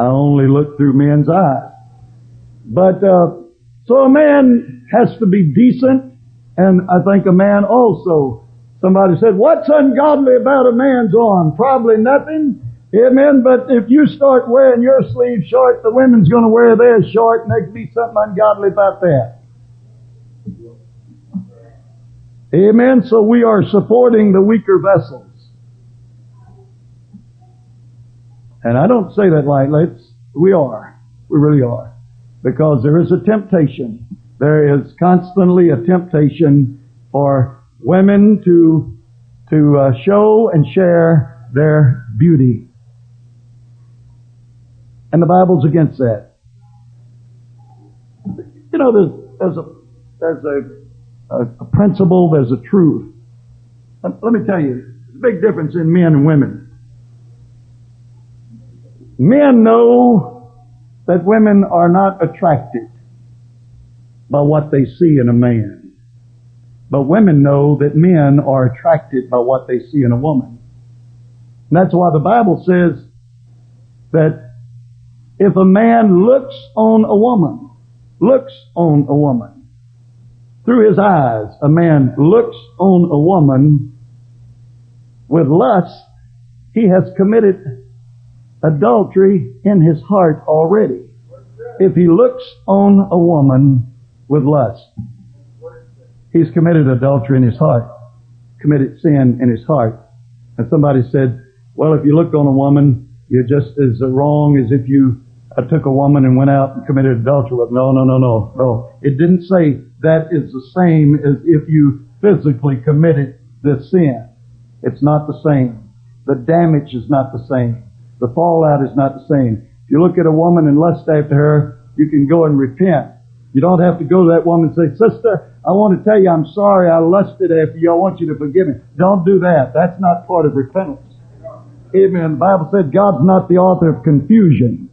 I only look through men's eyes. But, uh, so a man has to be decent, and I think a man also. Somebody said, what's ungodly about a man's arm? Probably nothing. Amen. But if you start wearing your sleeves short, the women's going to wear theirs short, and there could be something ungodly about that. Amen. So we are supporting the weaker vessels. And I don't say that lightly. It's, we are. We really are. Because there is a temptation. There is constantly a temptation for women to, to uh, show and share their beauty. And the Bible's against that. You know, there's, there's a, there's a, a, a principle, there's a truth. Let me tell you, there's a big difference in men and women. Men know that women are not attracted by what they see in a man. But women know that men are attracted by what they see in a woman. And that's why the Bible says that if a man looks on a woman, looks on a woman, through his eyes, a man looks on a woman with lust, he has committed adultery in his heart already. If he looks on a woman with lust, he's committed adultery in his heart, committed sin in his heart. And somebody said, well, if you look on a woman, you're just as wrong as if you I took a woman and went out and committed adultery with. No, no, no, no, no. It didn't say that is the same as if you physically committed this sin. It's not the same. The damage is not the same. The fallout is not the same. If you look at a woman and lust after her, you can go and repent. You don't have to go to that woman and say, Sister, I want to tell you I'm sorry I lusted after you. I want you to forgive me. Don't do that. That's not part of repentance. Amen. The Bible said God's not the author of confusion.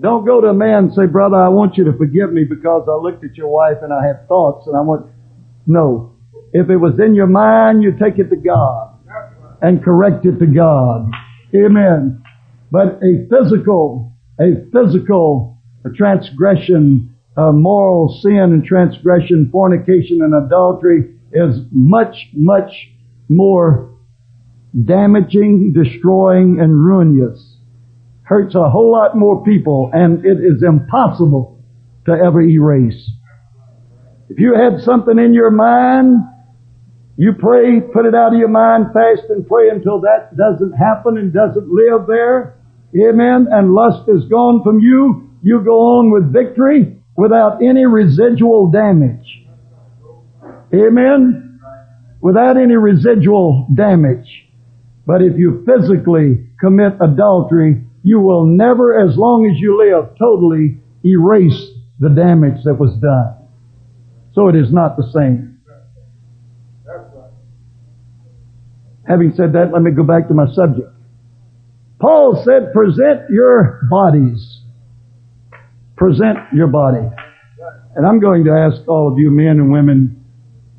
Don't go to a man and say, brother, I want you to forgive me because I looked at your wife and I had thoughts and I want, no. If it was in your mind, you take it to God and correct it to God. Amen. But a physical, a physical transgression, a moral sin and transgression, fornication and adultery is much, much more damaging, destroying, and ruinous hurts a whole lot more people and it is impossible to ever erase. If you had something in your mind You pray, put it out of your mind, fast and pray until that doesn't happen and doesn't live there. Amen. And lust is gone from you. You go on with victory without any residual damage. Amen. Without any residual damage. But if you physically commit adultery, you will never, as long as you live, totally erase the damage that was done. So it is not the same. Having said that, let me go back to my subject. Paul said, present your bodies. Present your body. And I'm going to ask all of you men and women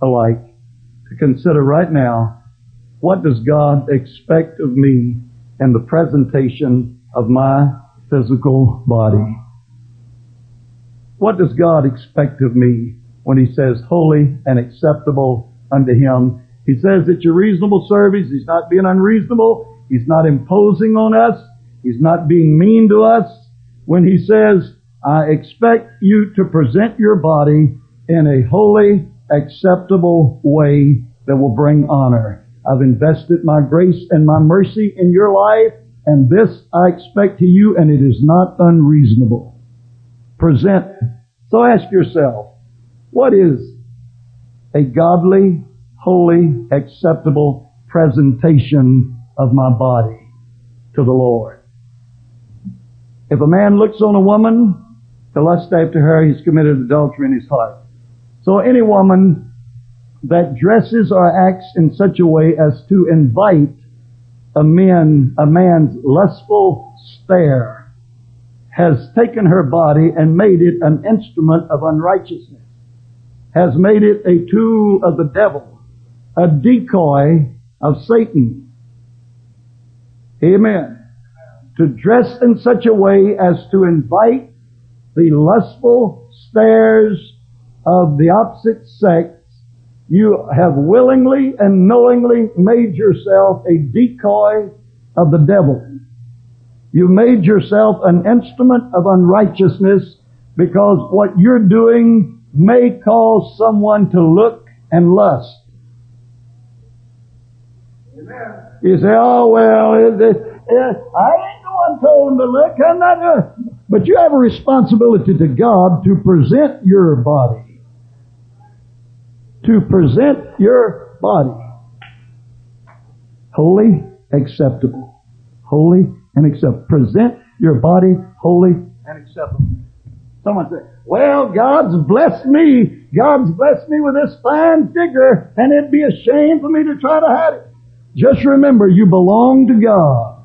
alike to consider right now, what does God expect of me in the presentation of my physical body? What does God expect of me when He says holy and acceptable unto Him he says it's your reasonable service. He's not being unreasonable. He's not imposing on us. He's not being mean to us. When he says, I expect you to present your body in a holy, acceptable way that will bring honor. I've invested my grace and my mercy in your life, and this I expect to you, and it is not unreasonable. Present. So ask yourself, what is a godly, holy, acceptable presentation of my body to the Lord. If a man looks on a woman to lust after her, he's committed adultery in his heart. So any woman that dresses or acts in such a way as to invite a man, a man's lustful stare has taken her body and made it an instrument of unrighteousness, has made it a tool of the devil, a decoy of Satan. Amen. To dress in such a way as to invite the lustful stares of the opposite sex, you have willingly and knowingly made yourself a decoy of the devil. You made yourself an instrument of unrighteousness because what you're doing may cause someone to look and lust. You say, oh, well, it, it, it, I ain't the one told him to look. I'm not uh, But you have a responsibility to God to present your body. To present your body. Holy, acceptable. Holy and acceptable. Present your body holy and acceptable. Someone said, well, God's blessed me. God's blessed me with this fine figure, and it'd be a shame for me to try to hide it. Just remember, you belong to God.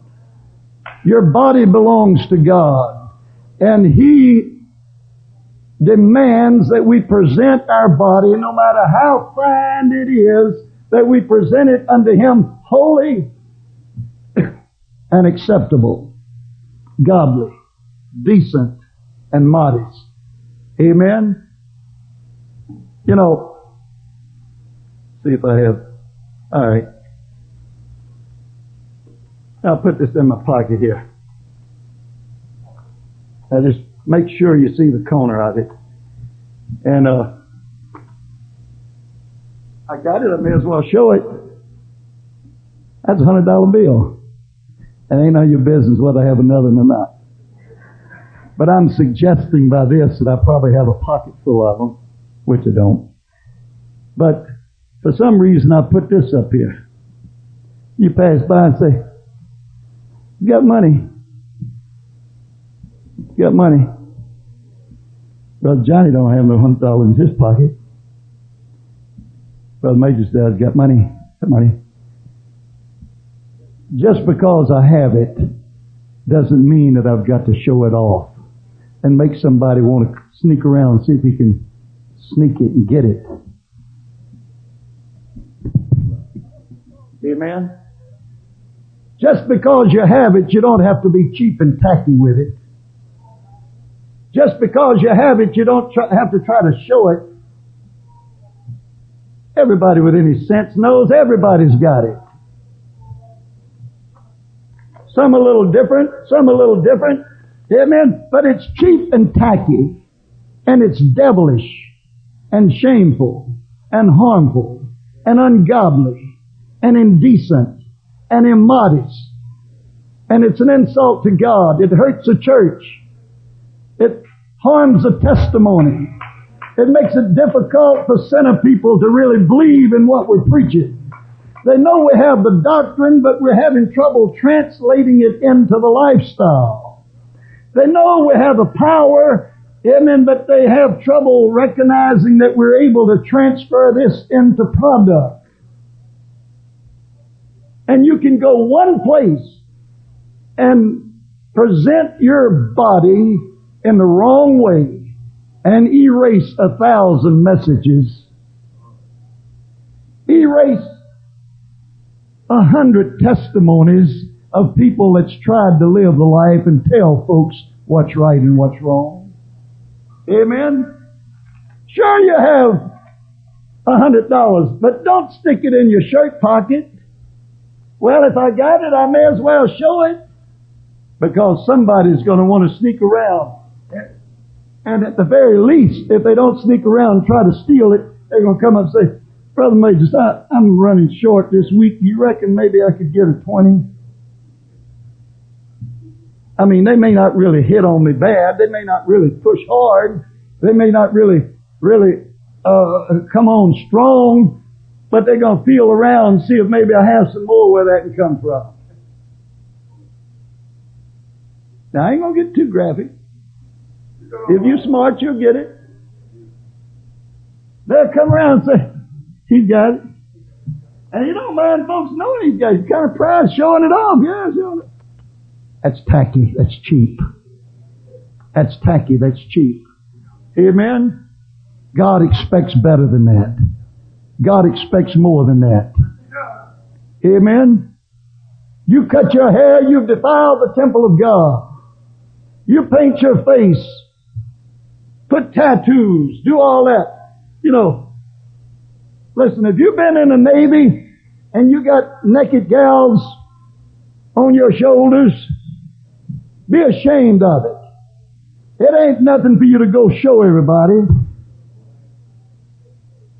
Your body belongs to God. And He demands that we present our body, no matter how fine it is, that we present it unto Him holy and acceptable, godly, decent, and modest. Amen? You know, see if I have, alright. I'll put this in my pocket here. Now just make sure you see the corner of it. And uh, I got it. I may as well show it. That's a hundred dollar bill. And ain't none of your business whether I have another or not. But I'm suggesting by this that I probably have a pocket full of them, which I don't. But for some reason I put this up here. You pass by and say, you got money. Got money. Brother Johnny don't have no hundred dollars in his pocket. Brother Major's dad's got money. Got money. Just because I have it doesn't mean that I've got to show it off and make somebody want to sneak around and see if he can sneak it and get it. Amen. Just because you have it, you don't have to be cheap and tacky with it. Just because you have it, you don't try, have to try to show it. Everybody with any sense knows everybody's got it. Some a little different, some a little different. Amen. But it's cheap and tacky, and it's devilish, and shameful, and harmful, and ungodly and indecent and immodest. And it's an insult to God. It hurts the church. Harms the testimony. It makes it difficult for sinner people to really believe in what we're preaching. They know we have the doctrine, but we're having trouble translating it into the lifestyle. They know we have the power, amen, but they have trouble recognizing that we're able to transfer this into product. And you can go one place and present your body in the wrong way and erase a thousand messages. Erase a hundred testimonies of people that's tried to live the life and tell folks what's right and what's wrong. Amen? Sure you have a hundred dollars, but don't stick it in your shirt pocket. Well, if I got it, I may as well show it because somebody's going to want to sneak around. And at the very least, if they don't sneak around and try to steal it, they're going to come up and say, Brother Majors, I, I'm running short this week. You reckon maybe I could get a 20? I mean, they may not really hit on me bad. They may not really push hard. They may not really, really uh, come on strong, but they're going to feel around and see if maybe I have some more where that can come from. Now, I ain't going to get too graphic. If you're smart, you'll get it. They'll come around and say, he's got it. And you don't mind folks knowing he's got it. He's kind of proud showing it off. Yeah, showing it. That's tacky. That's cheap. That's tacky. That's cheap. Amen? God expects better than that. God expects more than that. Amen? You cut your hair, you've defiled the temple of God. You paint your face, put tattoos, do all that. You know, listen, if you've been in the Navy and you got naked gals on your shoulders, be ashamed of it. It ain't nothing for you to go show everybody.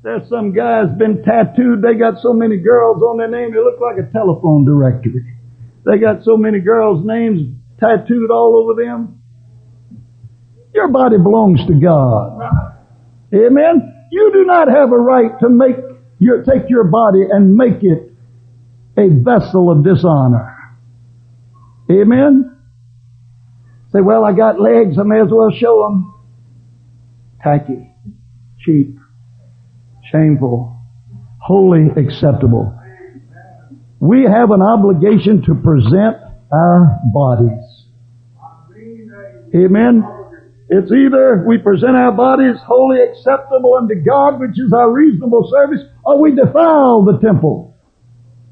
There's some guys been tattooed. They got so many girls on their name, they look like a telephone directory. They got so many girls' names tattooed all over them. Your body belongs to God. Amen. You do not have a right to make your, take your body and make it a vessel of dishonor. Amen. Say, well, I got legs. I may as well show them. Tacky, cheap, shameful, holy acceptable. We have an obligation to present our bodies. Amen. It's either we present our bodies holy acceptable unto God, which is our reasonable service, or we defile the temple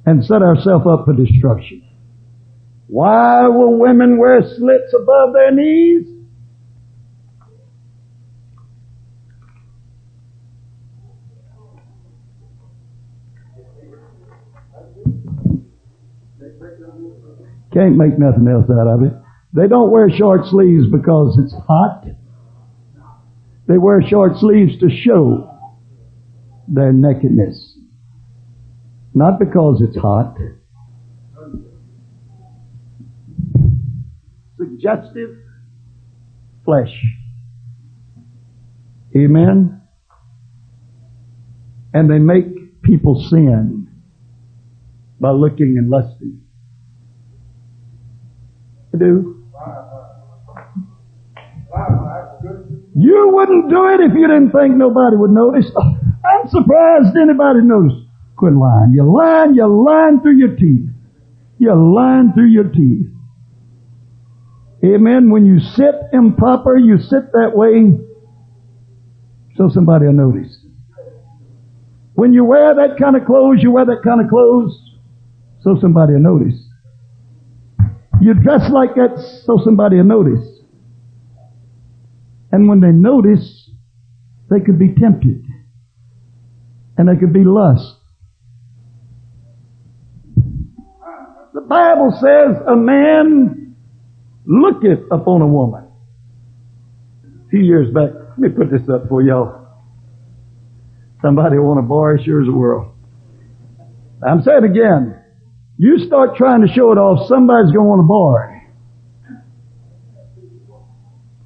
and set ourselves up for destruction. Why will women wear slits above their knees? Can't make nothing else out of it. They don't wear short sleeves because it's hot. They wear short sleeves to show their nakedness. Not because it's hot. Suggestive flesh. Amen? And they make people sin by looking and lusting. Do. You wouldn't do it if you didn't think nobody would notice. Oh, I'm surprised anybody noticed. Quit lying. You're lying, you're lying through your teeth. You're lying through your teeth. Amen. When you sit improper, you sit that way so somebody will notice. When you wear that kind of clothes, you wear that kind of clothes so somebody will notice. You dress like that so somebody will notice. And when they notice, they could be tempted. And they could be lust. The Bible says a man looketh upon a woman. A few years back, let me put this up for y'all. Somebody want a bar, sure as the world. I'm saying again, you start trying to show it off, somebody's going to want to borrow.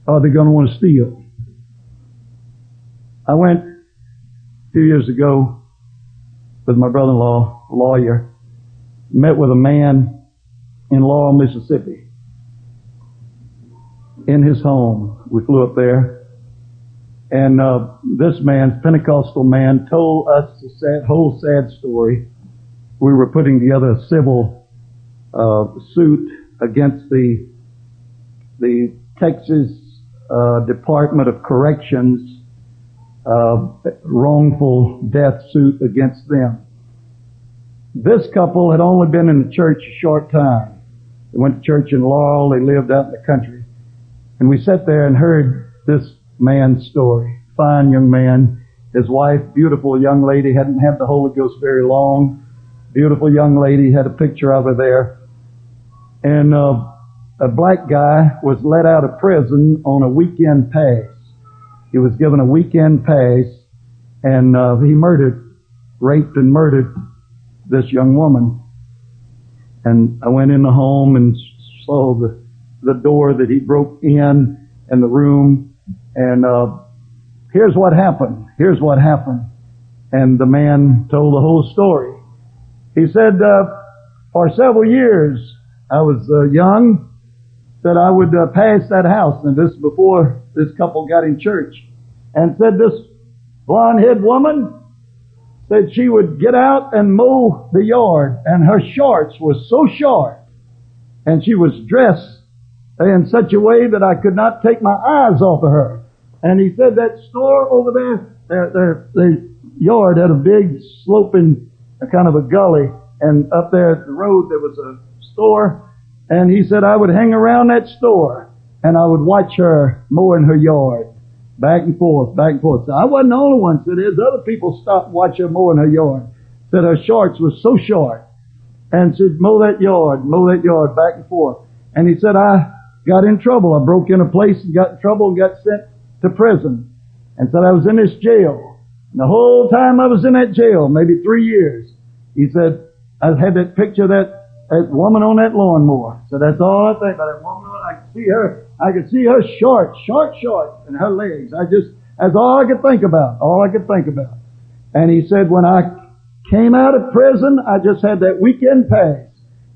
Or they're going to want to steal. I went a few years ago with my brother-in-law, a lawyer, met with a man in Laurel, Mississippi. In his home. We flew up there. And uh, this man, Pentecostal man, told us the sad, whole sad story. We were putting together a civil uh, suit against the the Texas Department of Corrections uh, wrongful death suit against them. This couple had only been in the church a short time. They went to church in Laurel. They lived out in the country. And we sat there and heard this man's story. Fine young man. His wife, beautiful young lady, hadn't had the Holy Ghost very long. Beautiful young lady, had a picture of her there. And uh, a black guy was let out of prison on a weekend pass. He was given a weekend pass, and uh, he murdered, raped and murdered this young woman. And I went in the home and saw the the door that he broke in and the room. And uh, here's what happened. Here's what happened. And the man told the whole story. He said, uh, for several years, I was uh, young, that I would uh, pass that house, and this before this couple got in church, and said this blonde-haired woman said she would get out and mow the yard, and her shorts were so short, and she was dressed in such a way that I could not take my eyes off of her. And he said that store over there, their, their, the yard had a big sloping kind of a gully, and up there at the road there was a store, and he said I would hang around that store, and I would watch her mowing her yard. Back and forth, back and forth. So I wasn't the only one. Said there's other people stopped watching her mowing her yard. Said her shorts was so short. And said, mow that yard, mow that yard, back and forth. And he said, I got in trouble. I broke in a place and got in trouble and got sent to prison. And said I was in this jail. And the whole time I was in that jail, maybe three years, he said, I had that picture that, that woman on that lawnmower. So that's all I think about that woman. I could see her, I could see her short, short, short, and her legs. I just, that's all I could think about. All I could think about. And he said, when I came out of prison, I just had that weekend pass.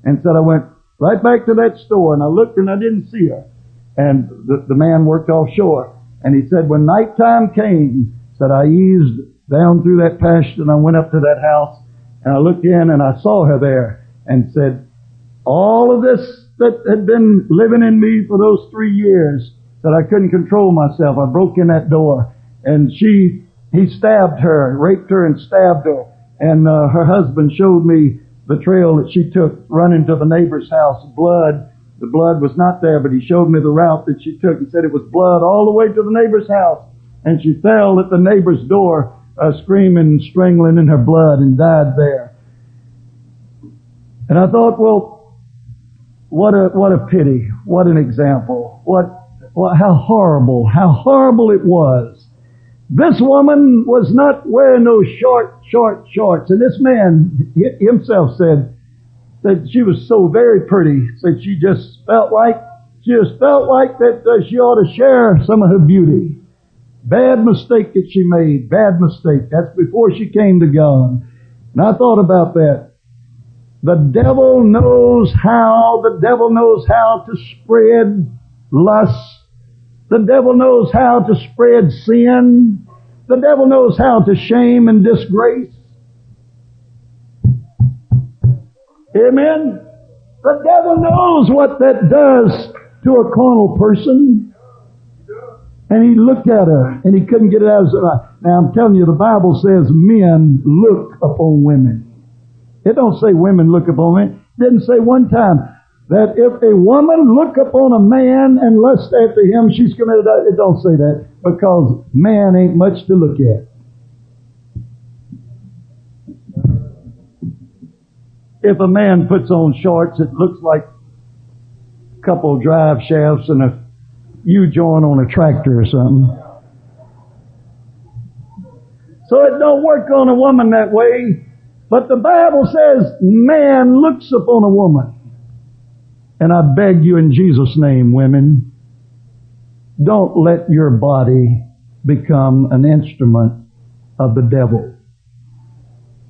And said I went right back to that store and I looked and I didn't see her. And the, the man worked offshore. And he said when nighttime came, said I eased down through that pasture and I went up to that house and I looked in and I saw her there and said, all of this that had been living in me for those three years that I couldn't control myself. I broke in that door and she, he stabbed her, raped her and stabbed her. And uh, her husband showed me the trail that she took running to the neighbor's house. Blood, the blood was not there, but he showed me the route that she took. He said it was blood all the way to the neighbor's house. And she fell at the neighbor's door, uh, screaming and strangling in her blood and died there. And I thought, well, what a, what a pity. What an example. What, what, how horrible, how horrible it was. This woman was not wearing those short, short shorts. And this man himself said that she was so very pretty, that she just felt like, she just felt like that she ought to share some of her beauty. Bad mistake that she made. Bad mistake. That's before she came to God. And I thought about that. The devil knows how, the devil knows how to spread lust. The devil knows how to spread sin. The devil knows how to shame and disgrace. Amen. The devil knows what that does to a carnal person. And he looked at her and he couldn't get it out of his eye. Now I'm telling you, the Bible says men look upon women. It don't say women look upon men. It didn't say one time that if a woman look upon a man and lust after him, she's committed It don't say that because man ain't much to look at. If a man puts on shorts, it looks like a couple of drive shafts and a U-joint on a tractor or something. So it don't work on a woman that way. But the Bible says man looks upon a woman. And I beg you in Jesus' name, women, don't let your body become an instrument of the devil.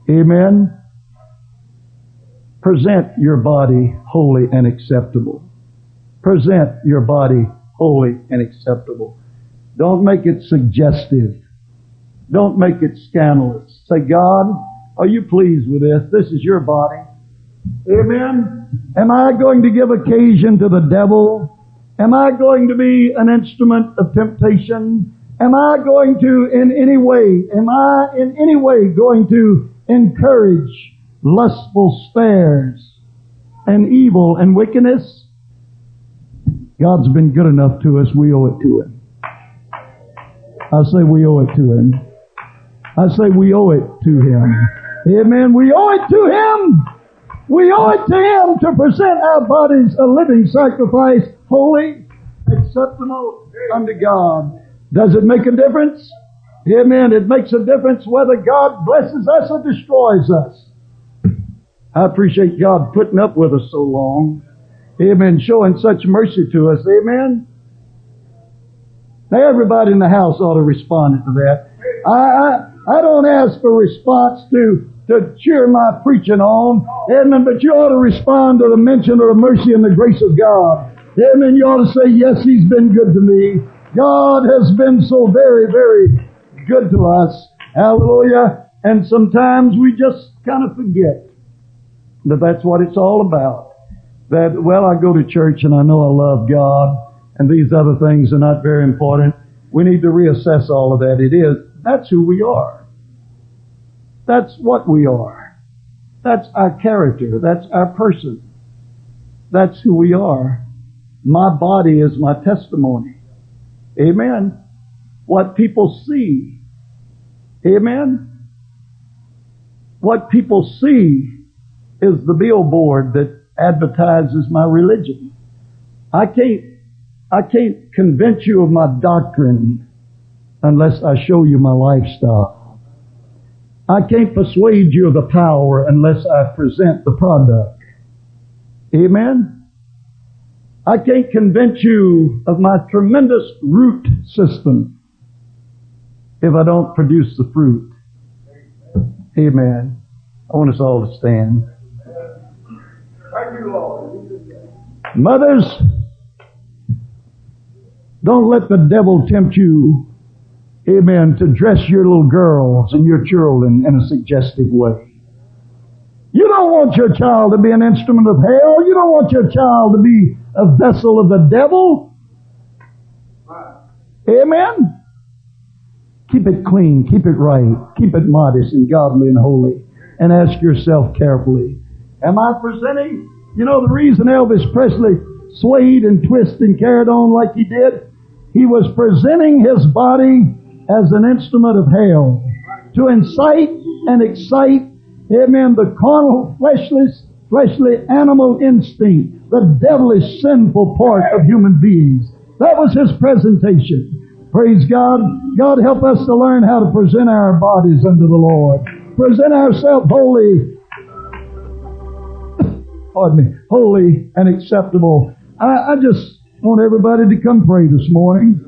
Amen. Present your body holy and acceptable. Present your body holy and acceptable. Don't make it suggestive. Don't make it scandalous. Say, God, are you pleased with this? This is your body. Amen. Am I going to give occasion to the devil? Am I going to be an instrument of temptation? Am I going to in any way, am I in any way going to encourage lustful stares and evil and wickedness? God's been good enough to us, we owe it to Him. I say we owe it to Him. I say we owe it to Him. Amen. We owe it to Him. We owe it to Him to present our bodies a living sacrifice, holy, acceptable unto God. Does it make a difference? Amen. It makes a difference whether God blesses us or destroys us. I appreciate God putting up with us so long. Amen. Showing such mercy to us. Amen. Now everybody in the house ought to respond to that. I, I, I don't ask for response to, to cheer my preaching on. Amen. But you ought to respond to the mention of the mercy and the grace of God. Amen. You ought to say, yes, He's been good to me. God has been so very, very good to us. Hallelujah. And sometimes we just kind of forget that that's what it's all about. That, well, I go to church and I know I love God and these other things are not very important. We need to reassess all of that. It is, that's who we are. That's what we are. That's our character. That's our person. That's who we are. My body is my testimony. Amen. What people see. Amen. What people see is the billboard that advertises my religion. I can't, I can't convince you of my doctrine unless I show you my lifestyle. I can't persuade you of the power unless I present the product. Amen? I can't convince you of my tremendous root system if I don't produce the fruit. Amen. I want us all to stand. Mothers, don't let the devil tempt you, amen, to dress your little girls and your children in a suggestive way. You don't want your child to be an instrument of hell. You don't want your child to be a vessel of the devil. Amen. Keep it clean. Keep it right. Keep it modest and godly and holy. And ask yourself carefully, am I presenting? You know the reason Elvis Presley swayed and twisted and carried on like he did? He was presenting his body as an instrument of hell to incite and excite, amen, the carnal, fleshly, fleshly animal instinct, the devilish sinful part of human beings. That was his presentation. Praise God. God help us to learn how to present our bodies unto the Lord. Present ourselves holy, pardon me, holy and acceptable. I, I just want everybody to come pray this morning.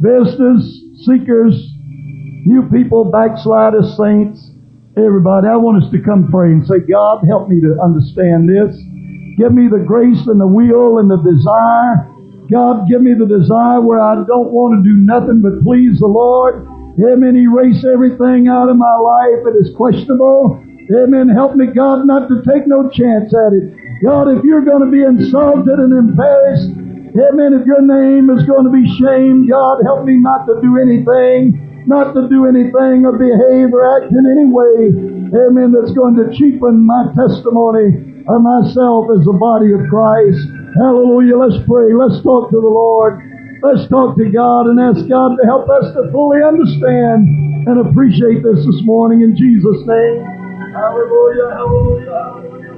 Visitors, seekers, new people, backsliders, saints, everybody. I want us to come pray and say, God, help me to understand this. Give me the grace and the will and the desire. God, give me the desire where I don't want to do nothing but please the Lord. Amen. Erase everything out of my life that is questionable. Amen. Help me, God, not to take no chance at it. God, if you're going to be insulted and embarrassed, Amen. If your name is going to be shamed, God, help me not to do anything, not to do anything or behave or act in any way, amen, that's going to cheapen my testimony or myself as the body of Christ. Hallelujah. Let's pray. Let's talk to the Lord. Let's talk to God and ask God to help us to fully understand and appreciate this this morning in Jesus' name. Hallelujah. Hallelujah.